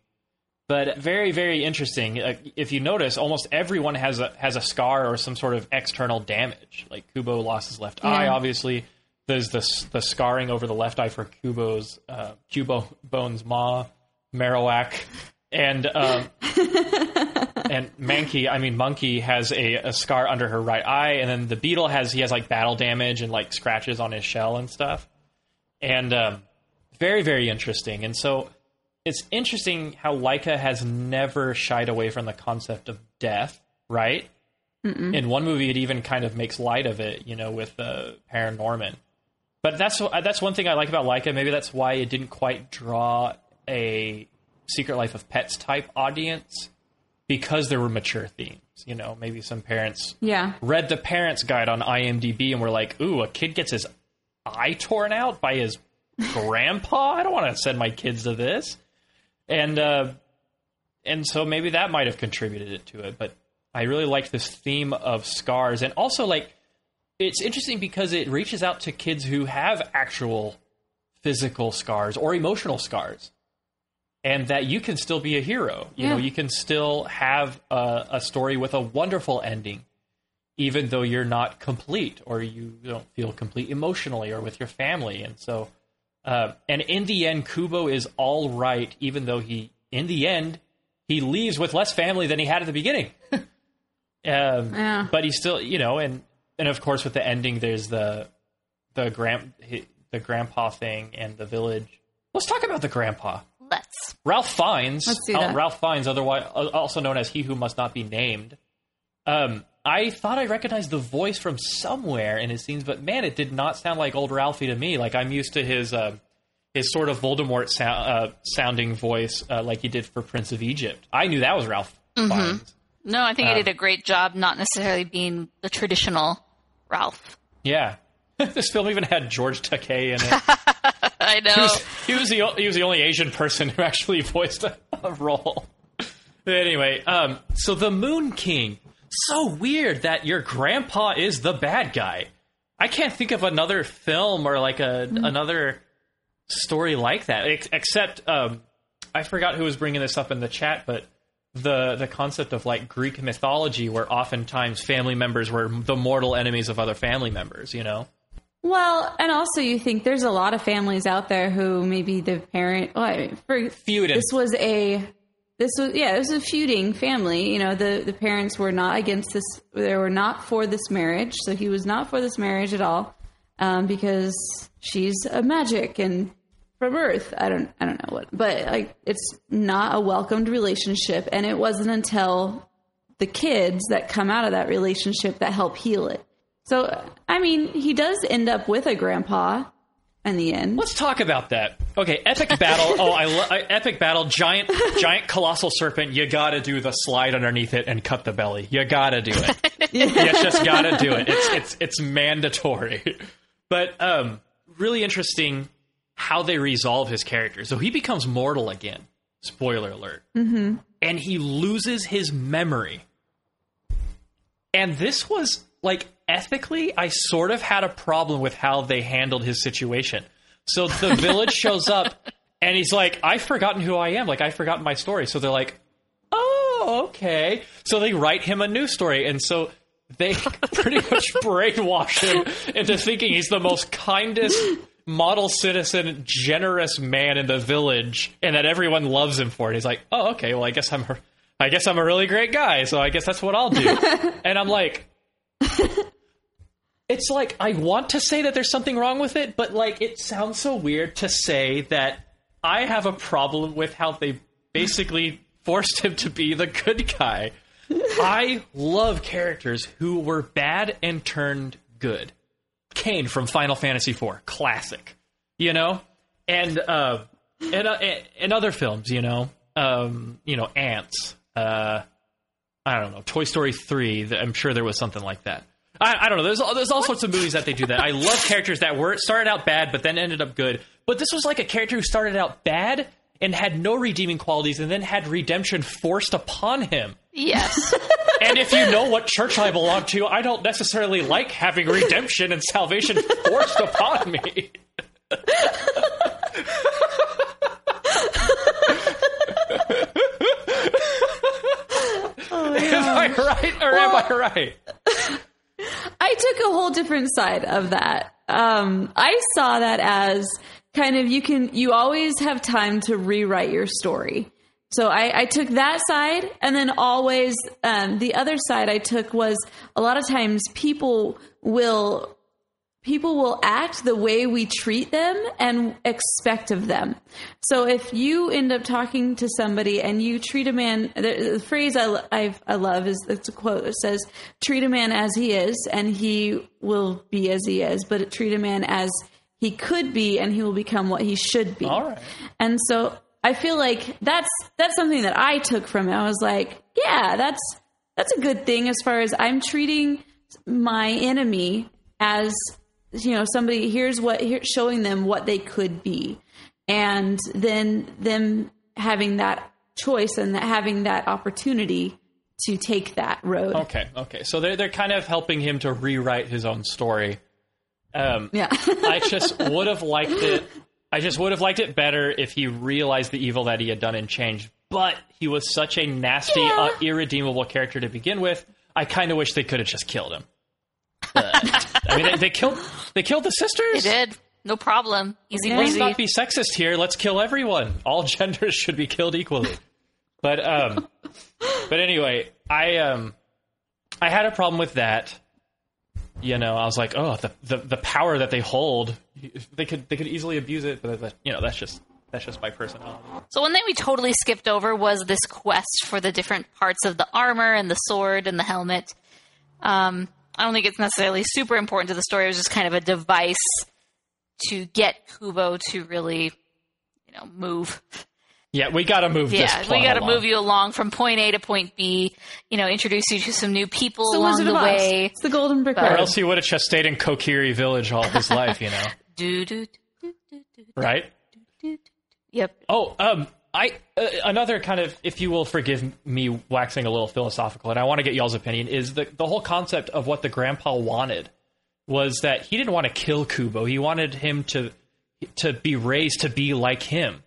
but very, very interesting. Uh, if you notice, almost everyone has a has a scar or some sort of external damage. Like Kubo lost his left eye, obviously. There's the the scarring over the left eye for Kubo's uh, Kubo Bones Ma, Marowak, and um, and Mankey. I mean, Monkey has a, a scar under her right eye, and then the beetle has he has like battle damage and like scratches on his shell and stuff and um, very very interesting and so it's interesting how Laika has never shied away from the concept of death right in one movie it even kind of makes light of it you know with uh, paranorman but that's that's one thing I like about Laika maybe that's why it didn't quite draw a Secret Life of Pets type audience because there were mature themes you know maybe some parents
Yeah.
read the parents guide on IMDb and were like, "Ooh, a kid gets his eye torn out by his grandpa. I don't want to send my kids to this." And uh, and so maybe that might have contributed it to it. But I really liked this theme of scars, and also like it's interesting because it reaches out to kids who have actual physical scars or emotional scars. And that you can still be a hero. You know, you can still have a, a story with a wonderful ending even though you're not complete or you don't feel complete emotionally or with your family. And so, uh, and in the end, Kubo is all right, even though he, in the end, he leaves with less family than he had at the beginning. um,
Yeah.
But he's still, you know, and and of course with the ending, there's the the grand the grandpa thing and the village. Let's talk about the grandpa.
Let's.
Ralph Fiennes,
Let's do that.
Ralph Fiennes, otherwise also known as He Who Must Not Be Named. Um, I thought I recognized the voice from somewhere in his scenes, but man, it did not sound like old Ralphie to me. Like I'm used to his um his sort of Voldemort uh, sounding voice, uh, like he did for Prince of Egypt. I knew that was Ralph Fiennes.
No, I think
Uh,
he did a great job not necessarily being the traditional Ralph.
Yeah, this film even had George Takei in it.
I know.
he, was, he was the he was the only Asian person who actually voiced a, a role. anyway, um, so the Moon King. So weird that your grandpa is the bad guy. I can't think of another film or like a another story like that, ex- except um, I forgot who was bringing this up in the chat, but the the concept of like Greek mythology, where oftentimes family members were the mortal enemies of other family members. You know.
Well, and also you think there's a lot of families out there who maybe the parent. Well, I mean, for
Feuding.
this was a this was yeah, it was a feuding family. You know, the the parents were not against this. They were not for this marriage. So he was not for this marriage at all um, because she's a magic and from Earth. I don't I don't know what, but like it's not a welcomed relationship. And it wasn't until the kids that come out of that relationship that help heal it. So, I mean, he does end up with a grandpa in the end.
Let's talk about that. Okay, epic battle. Oh, I, lo- I epic battle. Giant, giant, colossal serpent. You gotta do the slide underneath it and cut the belly. You gotta do it. you just gotta do it. It's it's it's mandatory. But um, really interesting how they resolve his character. So he becomes mortal again. Spoiler alert. Mm-hmm. And he loses his memory. And this was like ethically, I sort of had a problem with how they handled his situation. So the village shows up and he's like, I've forgotten who I am. Like, I've forgotten my story. So they're like, oh, okay. So they write him a new story. And so they pretty much brainwash him into thinking he's the most kindest model citizen, generous man in the village, and that everyone loves him for it. He's like, oh, okay. Well, I guess I'm, a, I guess I'm a really great guy. So I guess that's what I'll do. and I'm like, it's like I want to say that there's something wrong with it, but like it sounds so weird to say that I have a problem with how they basically forced him to be the good guy. I love characters who were bad and turned good. Kain from Final Fantasy IV, classic. You know, and uh, and uh, and other films, you know, um, you know, Ants. Uh, I don't know, Toy Story three. I'm sure there was something like that. I, I don't know. There's there's all sorts of movies that they do that. I love characters that were started out bad but then ended up good. But this was like a character who started out bad and had no redeeming qualities and then had redemption forced upon him.
Yes.
And if you know what church I belong to, I don't necessarily like having redemption and salvation forced upon me. am I right or am I right?
I took a whole different side of that. Um, I saw that as kind of you can you always have time to rewrite your story. So I, I took that side, and then always um, the other side I took was a lot of times people will people will act the way we treat them and expect of them. So if you end up talking to somebody and you treat a man, the, the phrase I, I, I love is it's a quote. that says, "Treat a man as he is, and he will be as he is, but treat a man as he could be, and he will become what he should be."
All right.
And so I feel like that's that's something that I took from it. I was like, yeah, that's that's a good thing as far as I'm treating my enemy as you know somebody here's what here, showing them what they could be and then them having that choice and that having that opportunity to take that road
Okay, okay. So they're they're kind of helping him to rewrite his own story. Um,
yeah
I just would have liked it. I just would have liked it better if he realized the evil that he had done and changed. But he was such a nasty,
Yeah.
uh, irredeemable character to begin with. I kind of wish they could have just killed him. But, I mean, they, they killed they killed the sisters.
They did. No problem. Easy
Yeah.
Let's not be sexist here. Let's kill everyone. All genders should be killed equally. But um, but anyway, I um, I had a problem with that. You know, I was like, oh, the the, the power that they hold, they could they could easily abuse it. But you know, that's just that's just my personality.
So one thing we totally skipped over was this quest for the different parts of the armor and the sword and the helmet. Um, I don't think it's necessarily super important to the story. It was just kind of a device to get Kubo to really, you know, move.
Yeah, we got to move this.
Yeah,
plot
we got to move you along from point A to point B. You know, introduce you to some new people
it's the
along
Wizard
the way.
it's the golden brick
Or
Or
road
else he would have just stayed in Kokiri Village all his life. You know,
Do do do do do
right?
do. do. Yep.
Oh, um, I uh, another kind of, if you will forgive me waxing a little philosophical, and I want to get y'all's opinion, is the the whole concept of what the grandpa wanted was that he didn't want to kill Kubo. He wanted him to to be raised to be like him.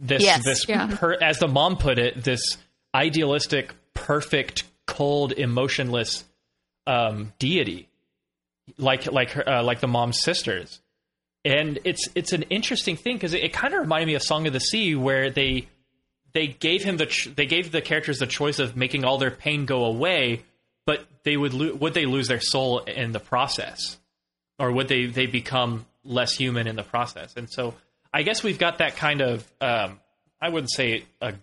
This
Yes.
this
Yeah.
per, as the mom put it, this idealistic, perfect, cold, emotionless um, deity, like like her, uh, like the mom's sisters and it's it's an interesting thing because it, it kind of reminded me of Song of the Sea, where they they gave him the ch- they gave the characters the choice of making all their pain go away, but they would lo- would they lose their soul in the process, or would they they become less human in the process? And so I guess we've got that kind of um, I wouldn't say a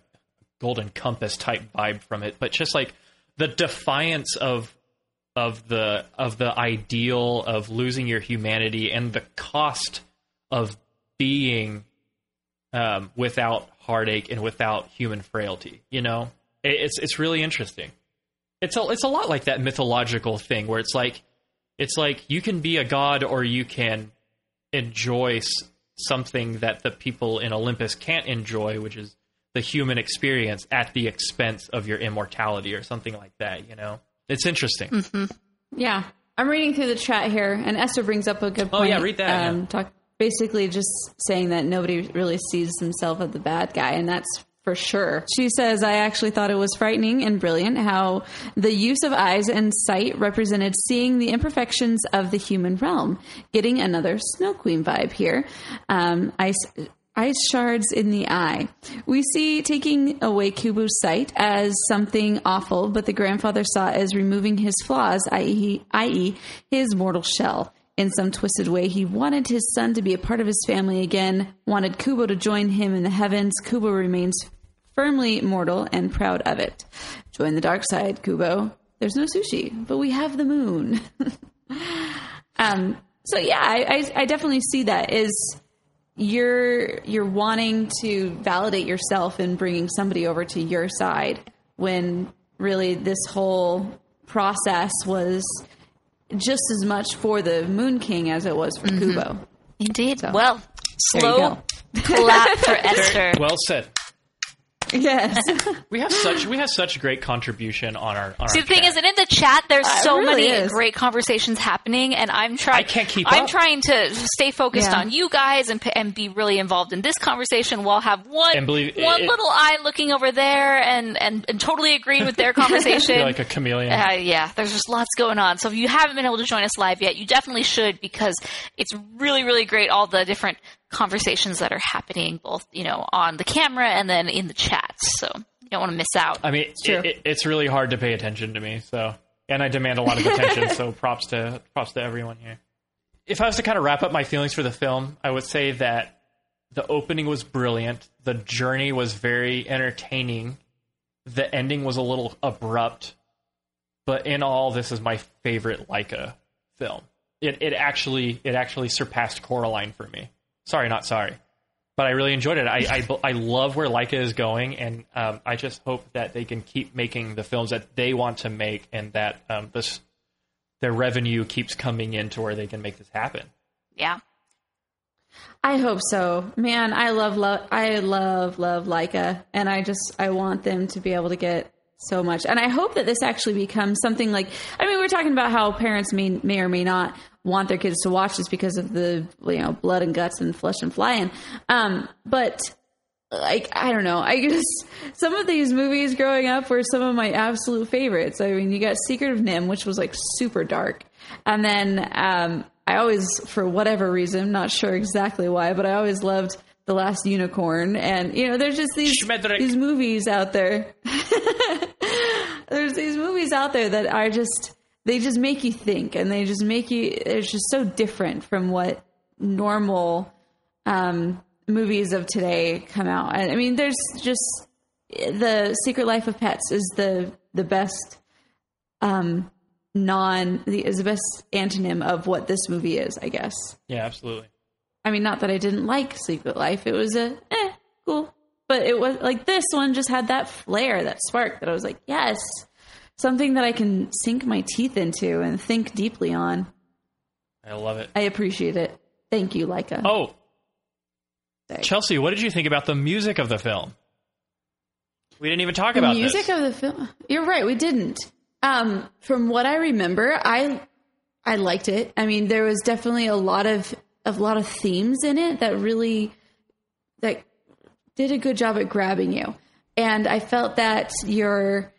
golden compass type vibe from it, but just like the defiance of of the of the ideal of losing your humanity and the cost of being um, without heartache and without human frailty. You know, it, it's it's really interesting. It's a it's a lot like that mythological thing where it's like it's like you can be a god or you can enjoy something that the people in Olympus can't enjoy, which is the human experience at the expense of your immortality or something like that. You know, it's interesting.
Yeah. I'm reading through the chat here, and Esther brings up a good
Oh,
point.
yeah, read that,
Um,
yeah.
talk, basically, just saying that nobody really sees himself as the bad guy, and that's for sure. She says, I actually thought it was frightening and brilliant how the use of eyes and sight represented seeing the imperfections of the human realm. Getting another Snow Queen vibe here. Um, ice, ice shards in the eye. We see taking away Kubo's sight as something awful, but the grandfather saw as removing his flaws, i.e., i.e., his mortal shell. In some twisted way, he wanted his son to be a part of his family again, wanted Kubo to join him in the heavens. Kubo remains firmly mortal and proud of it. Join the dark side, Kubo. There's no sushi, but we have the moon. um, so yeah, I, I, I definitely see that is you're you're wanting to validate yourself and bringing somebody over to your side when really this whole process was just as much for the Moon King as it was for mm-hmm. Kubo.
Indeed.
So,
well, slow clap for Esther.
Well said.
Yes.
We have such we have such great contribution on our. On
See,
our
the thing
chat.
is, and in the chat, there's
Uh,
so
really
many
is.
great conversations happening, and I'm trying.
I can't keep
I'm
up.
trying to stay focused
Yeah.
on you guys and and be really involved in this conversation, while have one
And believe-
one
it-
little eye looking over there and and, and totally agreeing with their conversation.
Like a chameleon.
Uh, yeah, there's just lots going on. So if you haven't been able to join us live yet, you definitely should because it's really, really great. All the different conversations that are happening, both you know on the camera and then in the chat. So you don't want to miss out.
I mean,
true.
it, it, it's really hard to pay attention to me. So, and I demand a lot of attention. so, props to props to everyone here. If I was to kind of wrap up my feelings for the film, I would say that the opening was brilliant. The journey was very entertaining. The ending was a little abrupt, but in all, this is my favorite Laika film. It it actually it actually surpassed Coraline for me. Sorry, not sorry but I really enjoyed it. I, I, I love where Laika is going, and um, I just hope that they can keep making the films that they want to make, and that um, this their revenue keeps coming in to where they can make this happen.
Yeah.
I hope so. Man, I love love I love love Laika and I just I want them to be able to get so much. And I hope that this actually becomes something like I mean, we're talking about how parents may may or may not want their kids to watch this because of the you know blood and guts and flesh and flying. Um, but like I don't know. I guess some of these movies growing up were some of my absolute favorites. I mean, you got Secret of NIMH, which was like super dark, and then um, I always, for whatever reason, not sure exactly why, but I always loved The Last Unicorn. And you know, there's just these
Schmendrick.
these movies out there. there's these movies out there that are just they just make you think, and they just make you. It's just so different from what normal um, movies of today come out. I I mean, there's just the Secret Life of Pets is the the best um, non the, is the best antonym of what this movie is, I guess.
Yeah, absolutely.
I mean, not that I didn't like Secret Life; it was a eh, cool, but it was like this one just had that flair, that spark that I was like, yes, something that I can sink my teeth into and think deeply on.
I love it.
I appreciate it. Thank you, Laika.
Oh,
Sorry.
Chelsea, what did you think about the music of the film? We didn't even talk about
the
about
music
this.
of the film. You're right, we didn't. Um, from what I remember, I I liked it. I mean, there was definitely a lot of a lot of themes in it that really that did a good job at grabbing you. And I felt that your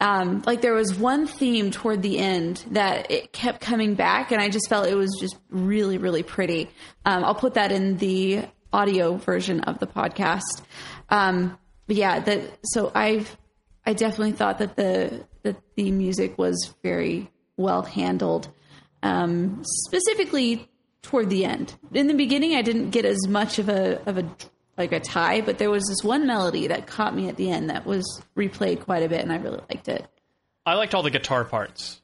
um, like there was one theme toward the end that it kept coming back, and I just felt it was just really, really pretty. Um, I'll put that in the audio version of the podcast. Um, but yeah, that so I've I definitely thought that the that the music was very well handled, um, specifically toward the end. In the beginning, I didn't get as much of a of a like a tie, but there was this one melody that caught me at the end that was replayed quite a bit, and I really liked it.
I liked all the guitar parts.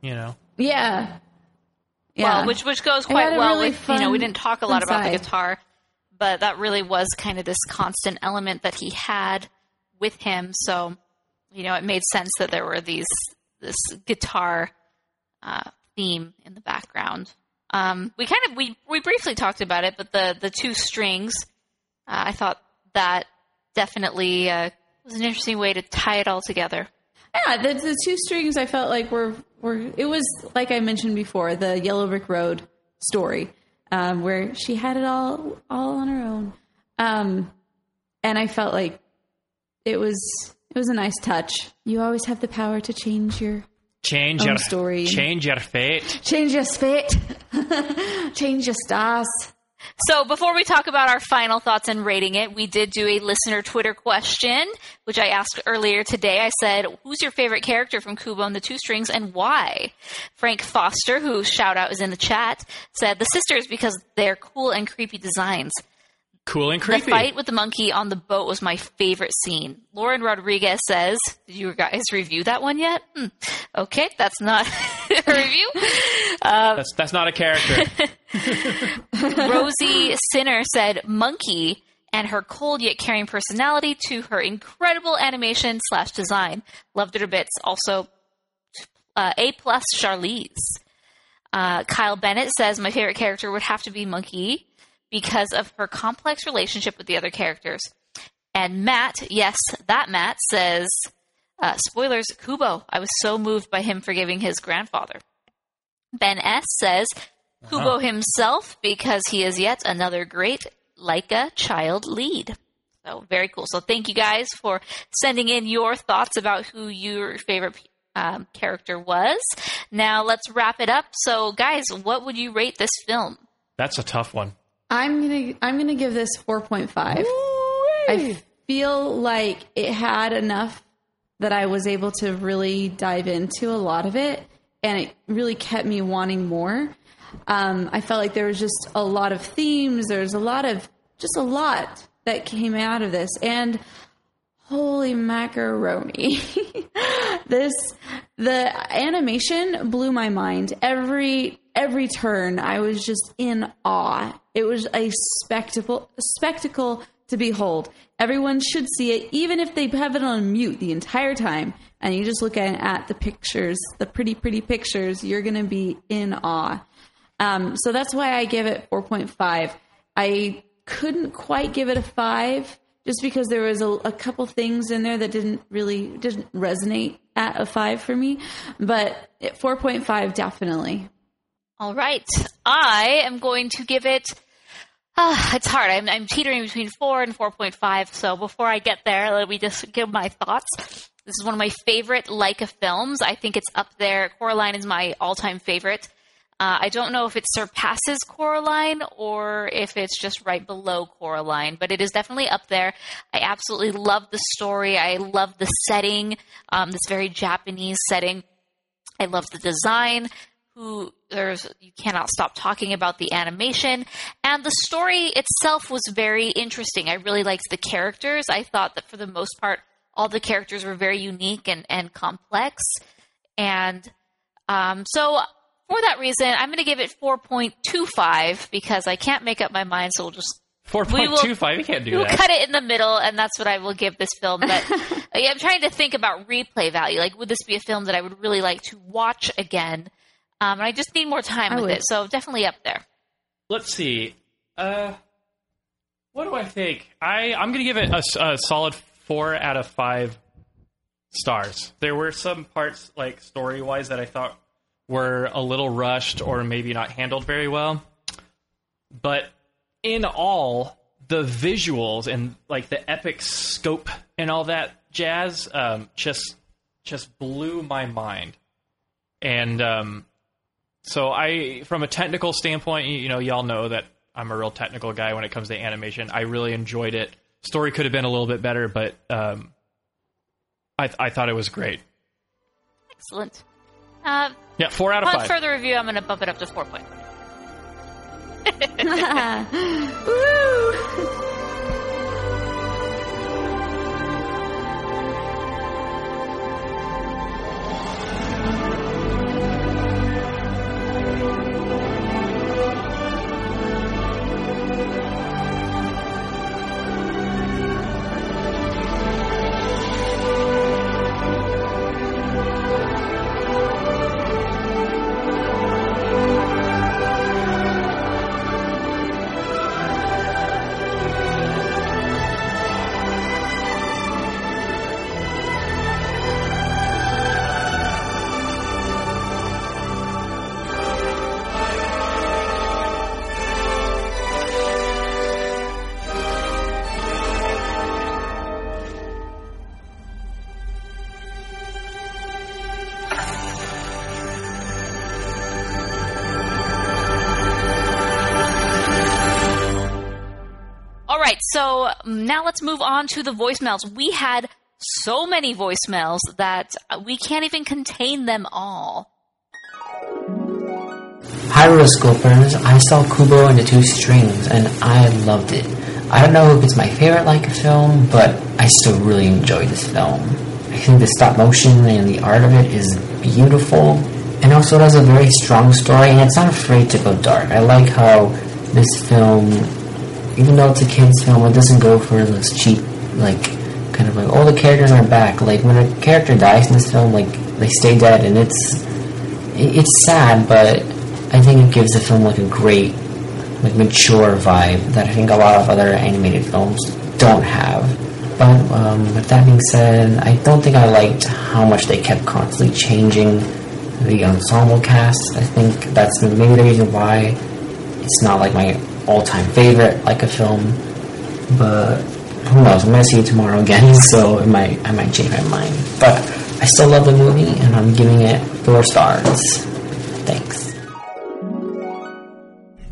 You know,
Yeah. Yeah.
Well, which which goes quite well
really
with you know we didn't talk a lot
fun
about the guitar, but that really was kind of this constant element that he had with him. So you know it made sense that there were these this guitar uh, theme in the background. Um, we kind of we we briefly talked about it, but the the two strings, uh, I thought that definitely uh, was an interesting way to tie it all together.
Yeah, the, the two strings I felt like were were it was like I mentioned before the Yellow Brick Road story, um, where she had it all all on her own, um, and I felt like it was it was a nice touch. You always have the power to change your
change
Own
your
story.
change your fate.
change your fate, change your stars.
So before we talk about our final thoughts and rating it, we did do a listener Twitter question, which I asked earlier today. I said, "Who's your favorite character from Kubo and the Two Strings, and why?" Frank Foster, whose shout out is in the chat, said the sisters because they're cool and creepy designs.
Cool and
The fight with the monkey on the boat was my favorite scene. Lauren Rodriguez says, "Did you guys review that one yet?" Hmm. Okay, that's not a review.
That's that's not a character.
Rosie Sinner said monkey and her cold yet caring personality to her incredible animation slash design. Loved it a bit. Also, uh, A plus Charlize. Uh, Kyle Bennett says my favorite character would have to be Monkey because of her complex relationship with the other characters. And Matt, yes, that Matt says, uh, spoilers, Kubo. I was so moved by him forgiving his grandfather. Ben S says Kubo himself because he is yet another great Laika child lead. So very cool. So thank you guys for sending in your thoughts about who your favorite um, character was. Now let's wrap it up. So guys, what would you rate this film?
That's a tough one.
I'm gonna I'm gonna give this four point five. I feel like it had enough that I was able to really dive into a lot of it, and it really kept me wanting more. Um, I felt like there was just a lot of themes. There's a lot of just a lot that came out of this, and holy macaroni! this the animation blew my mind. Every every turn, I was just in awe. It was a spectacle spectacle to behold. Everyone should see it, even if they have it on mute the entire time, and you just look at, at the pictures, the pretty pretty pictures. You're gonna be in awe. Um, so that's why I give it 4.5. I couldn't quite give it a five just because there was a, a couple things in there that didn't really didn't resonate at a five for me. But at 4.5 definitely.
All right. I am going to give it. Uh, it's hard. I'm, I'm teetering between 4 and 4.5. So before I get there, let me just give my thoughts. This is one of my favorite Laika films. I think it's up there. Coraline is my all time favorite. Uh, I don't know if it surpasses Coraline or if it's just right below Coraline, but it is definitely up there. I absolutely love the story. I love the setting, um, this very Japanese setting. I love the design. Who there's you cannot stop talking about the animation and the story itself was very interesting. I really liked the characters. I thought that for the most part, all the characters were very unique and and complex. And um, so for that reason, I'm going to give it 4.25 because I can't make up my mind. So we'll just
Four
We will-
You can't do
We'll
that.
cut it in the middle, and that's what I will give this film. But I'm trying to think about replay value. Like, would this be a film that I would really like to watch again? Um, and I just need more time
I
with
would.
it. So definitely up there.
Let's see. Uh, what do I think? I I'm gonna give it a solid four out of five stars. There were some parts, like story wise, that I thought were a little rushed or maybe not handled very well. But in all, the visuals and like the epic scope and all that jazz um, just just blew my mind. And um, so I, from a technical standpoint, you you know, y'all know that I'm a real technical guy when it comes to animation. I really enjoyed it. Story could have been a little bit better, but um, I, I thought it was great.
Excellent. Uh,
Yeah, four out of
upon
five.
further review, I'm going to bump it up to 4.5.
Woo!
On to the voicemails. We had so many voicemails that we can't even contain them all.
Hi, Rotoscopers. I saw Kubo and the Two Strings, and I loved it. I don't know if it's my favorite Laika film, but I still really enjoyed this film. I think the stop motion and the art of it is beautiful, and also it has a very strong story, and it's not afraid to go dark. I like how this film, even though it's a kids' film, it doesn't go for this cheap, like, kind of like, oh, the characters are back. Like, when a character dies in this film, like, they stay dead, and it's it's sad, but I think it gives the film like a great, like mature vibe that I think a lot of other animated films don't have. But um, with that being said, I don't think I liked how much they kept constantly changing the ensemble cast. I think that's maybe the reason why it's not like my all-time favorite Laika film. But who knows? I'm gonna see it tomorrow again, so it might I might change my mind. But I still love the movie, and I'm giving it four stars. Thanks.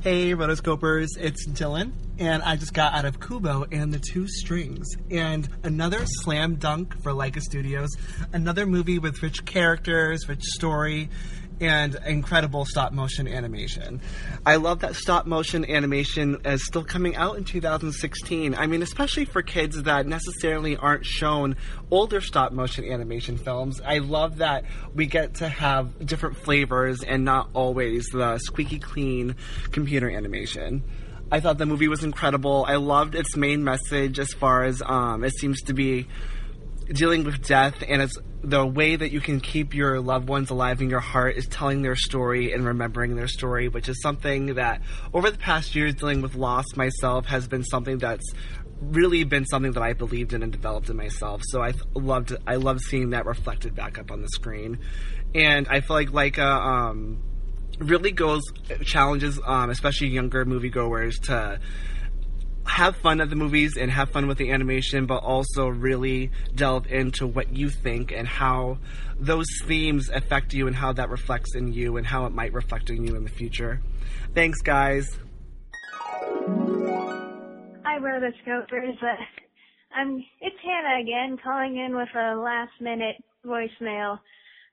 Hey, rotoscopers, it's Dylan, and I just got out of Kubo and the Two Strings, and another slam dunk for Laika Studios, another movie with rich characters, rich story, and incredible stop motion animation. I love that stop motion animation is still coming out in 2016. I mean, especially for kids that necessarily aren't shown older stop motion animation films. I love that we get to have different flavors and not always the squeaky clean computer animation. I thought the movie was incredible. I loved its main message as far as um, it seems to be dealing with death and it's the way that you can keep your loved ones alive in your heart is telling their story and remembering their story, which is something that over the past years dealing with loss myself has been something that's really been something that I believed in and developed in myself. So I loved I love seeing that reflected back up on the screen, and I feel like Laika um, really goes challenges um, especially younger moviegoers to have fun at the movies and have fun with the animation, but also really delve into what you think and how those themes affect you and how that reflects in you and how it might reflect in you in the future. Thanks, guys.
Hi, Rotoscopers. Uh, I'm it's Hannah again, calling in with a last minute voicemail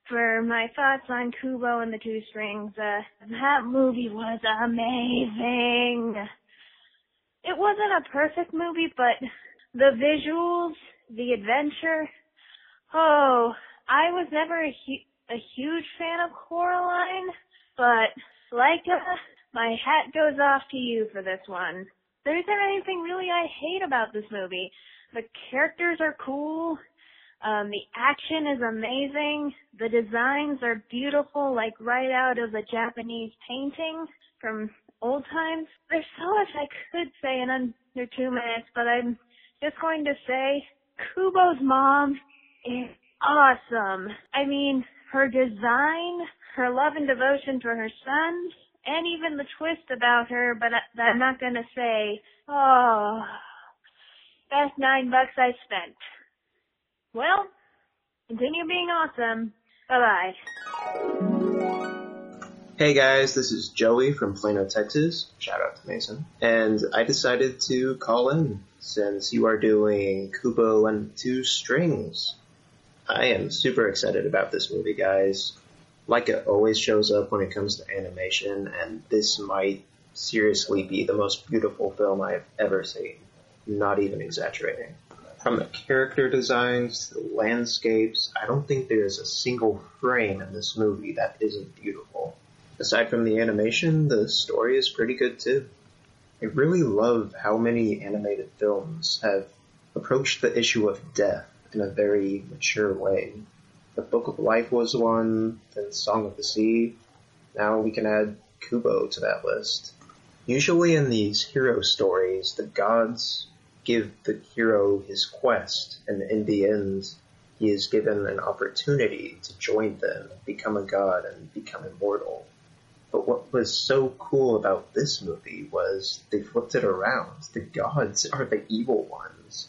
for my thoughts on Kubo and the Two Strings. Uh, that movie was amazing. It wasn't a perfect movie, but the visuals, the adventure. Oh, I was never a, hu- a huge fan of Coraline, but Laika, my hat goes off to you for this one. There isn't anything really I hate about this movie. The characters are cool. Um, the action is amazing. The designs are beautiful, like right out of a Japanese painting from old times. There's so much I could say in under two minutes, but I'm just going to say Kubo's mom is awesome. I mean, her design, her love and devotion for her son, and even the twist about her, but I, I'm not going to say, oh, best nine bucks I spent. Well, continue being awesome. Bye bye.
Hey guys, this is Joey from Plano, Texas. Shout out to Mason. And I decided to call in since you are doing Kubo and Two Strings. I am super excited about this movie, guys. Laika it always shows up when it comes to animation, and this might seriously be the most beautiful film I've ever seen. Not even exaggerating. From the character designs to the landscapes, I don't think there's a single frame in this movie that isn't beautiful aside from the animation, the story is pretty good too. I really love how many animated films have approached the issue of death in a very mature way. The Book of Life was one, then Song of the Sea. Now we can add Kubo to that list. Usually in these hero stories, the gods give the hero his quest, and in the end, he is given an opportunity to join them, become a god, and become immortal. But what was so cool about this movie was they flipped it around. The gods are the evil ones.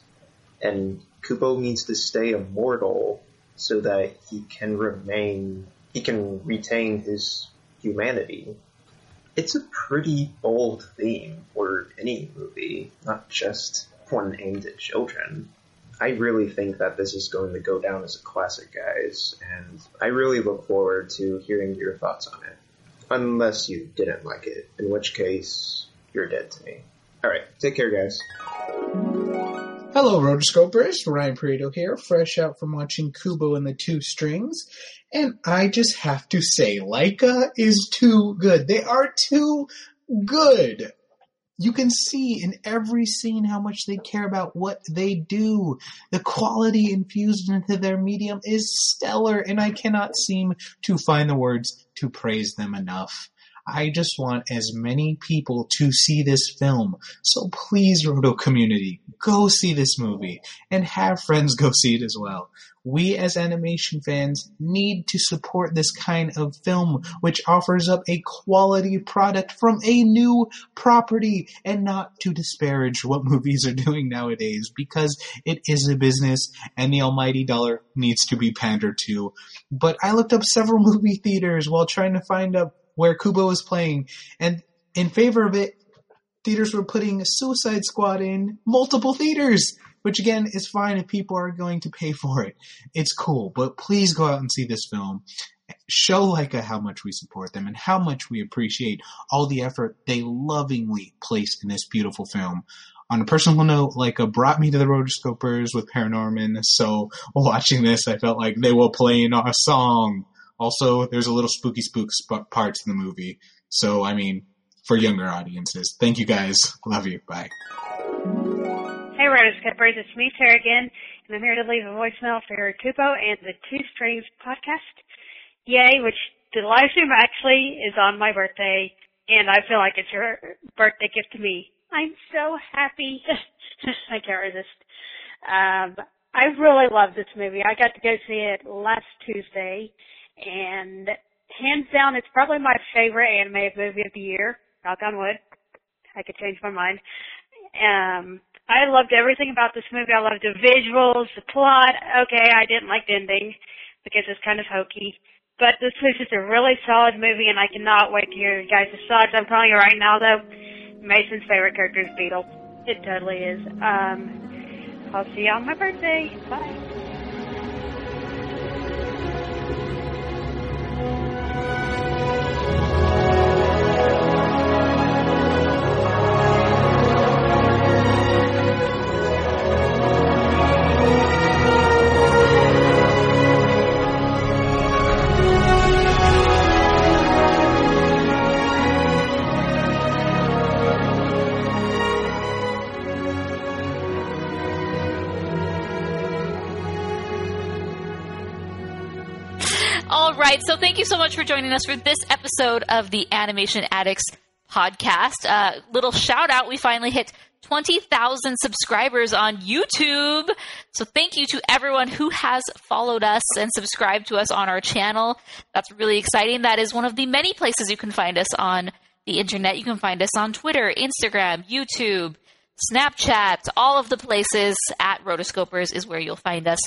And Kubo needs to stay immortal so that he can remain, he can retain his humanity. It's a pretty bold theme for any movie, not just one aimed at children. I really think that this is going to go down as a classic, guys, and I really look forward to hearing your thoughts on it. Unless you didn't like it, in which case, you're dead to me. Alright, take care, guys.
Hello, Rotoscopers. Ryan Pareto here, fresh out from watching Kubo and the Two Strings. And I just have to say, Laika is too good. They are too good. You can see in every scene how much they care about what they do. The quality infused into their medium is stellar, and I cannot seem to find the words to praise them enough. I just want as many people to see this film. So please, Roto community, go see this movie and have friends go see it as well. We as animation fans need to support this kind of film, which offers up a quality product from a new property and not to disparage what movies are doing nowadays because it is a business and the almighty dollar needs to be pandered to. But I looked up several movie theaters while trying to find out where Kubo was playing, and in favor of it, theaters were putting Suicide Squad in multiple theaters, which again is fine if people are going to pay for it. It's cool, but please go out and see this film. Show Laika how much we support them and how much we appreciate all the effort they lovingly placed in this beautiful film. On a personal note, Laika brought me to the Rotoscopers with Paranorman, so watching this, I felt like they were playing our song. Also, there's a little spooky spook sp- parts in the movie. So, I mean, for younger audiences. Thank you guys. Love you. Bye.
Hey, Rotoscopers, it's me, Tara again, and I'm here to leave a voicemail for Kubo and the Two Strings podcast. Yay, which the live stream actually is on my birthday, and I feel like it's your birthday gift to me. I'm so happy. I can't resist. Um, I really love this movie. I got to go see it last Tuesday, and hands down, it's probably my favorite animated movie of the year. Knock on wood. I could change my mind. Um, I loved everything about this movie. I loved the visuals, the plot. Okay, I didn't like the ending because it's kind of hokey. But this was just a really solid movie, and I cannot wait to hear you guys' thoughts. I'm telling you right now, though, Mason's favorite character is Beetle. It totally is. Um, I'll see you on my birthday. Bye.
So thank you so much for joining us for this episode of the Animation Addicts podcast. Uh, little shout out. We finally hit 20,000 subscribers on YouTube. So thank you to everyone who has followed us and subscribed to us on our channel. That's really exciting. That is one of the many places you can find us on the internet. You can find us on Twitter, Instagram, YouTube, Snapchat, all of the places at Rotoscopers is where you'll find us.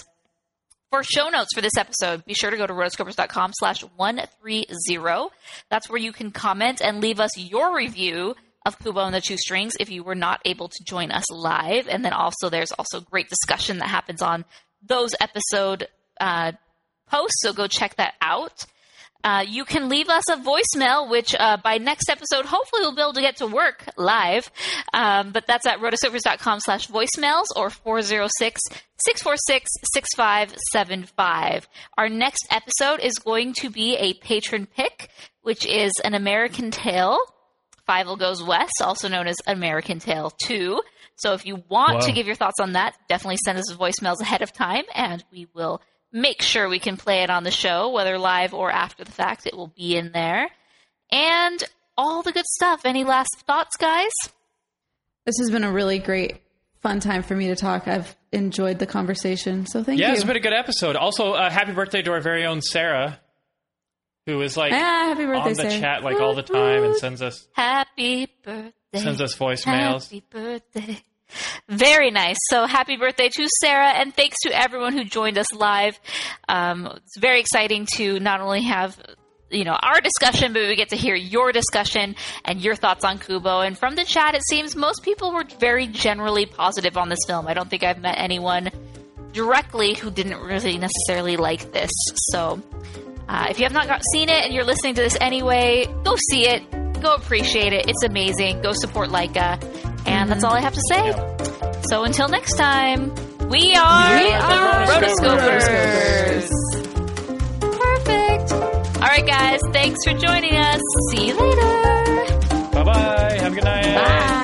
For show notes for this episode, be sure to go to rotoscopers.com slash 130. That's where you can comment and leave us your review of Kubo and the Two Strings if you were not able to join us live. And then also there's also great discussion that happens on those episode uh, posts, so go check that out. Uh, you can leave us a voicemail, which uh, by next episode, hopefully we'll be able to get to work live. Um, but that's at rotoscopers.com slash voicemails or 406 646 6575. Our next episode is going to be a patron pick, which is an American Tale. Fievel Goes West, also known as American Tale 2. So if you want
Wow.
to give your thoughts on that, definitely send us voicemails ahead of time and we will make sure we can play it on the show, whether live or after the fact. It will be in there. And all the good stuff. Any last thoughts, guys?
This has been a really great, fun time for me to talk. I've enjoyed the conversation, so thank
Yeah,
you.
Yeah, it's been a good episode. Also, uh, happy birthday to our very own Sarah, who is like
Ah, happy birthday,
on the
Sarah.
chat like all the time and sends us
Happy birthday.
sends us voicemails.
Happy birthday. Very nice. So happy birthday to Sarah, and thanks to everyone who joined us live. Um, it's very exciting to not only have you know our discussion, but we get to hear your discussion and your thoughts on Kubo. And from the chat, it seems most people were very generally positive on this film. I don't think I've met anyone directly who didn't really necessarily like this. So, uh, if you have not got, seen it and you're listening to this anyway, go see it. Go appreciate it. It's amazing. Go support Laika. And that's mm-hmm. all I have to say. So until next time, we are,
We are
Rotoscopers. Perfect. All right, guys. Thanks for joining us. See you later.
Bye bye. Have a good night.
Bye.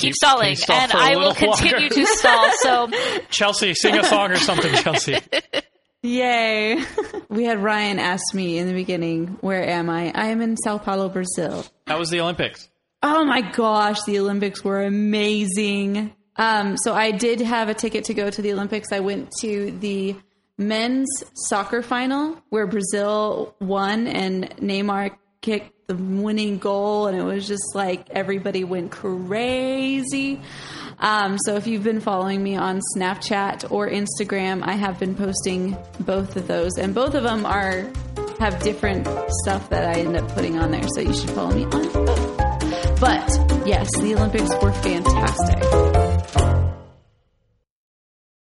Keep stalling,
stall
and I will continue
longer.
to stall. So
Chelsea, sing a song or something, Chelsea.
Yay. we had Ryan ask me in the beginning, where am I? I am in Sao Paulo, Brazil.
That was the Olympics.
Oh my gosh, the Olympics were amazing. Um, so I did have a ticket to go to the Olympics. I went to the men's soccer final where Brazil won and Neymar kicked the winning goal, and it was just like everybody went crazy. Um, so if you've been following me on Snapchat or Instagram, I have been posting both of those, and both of them are have different stuff that I end up putting on there. So you should follow me on both. But yes, the Olympics were fantastic.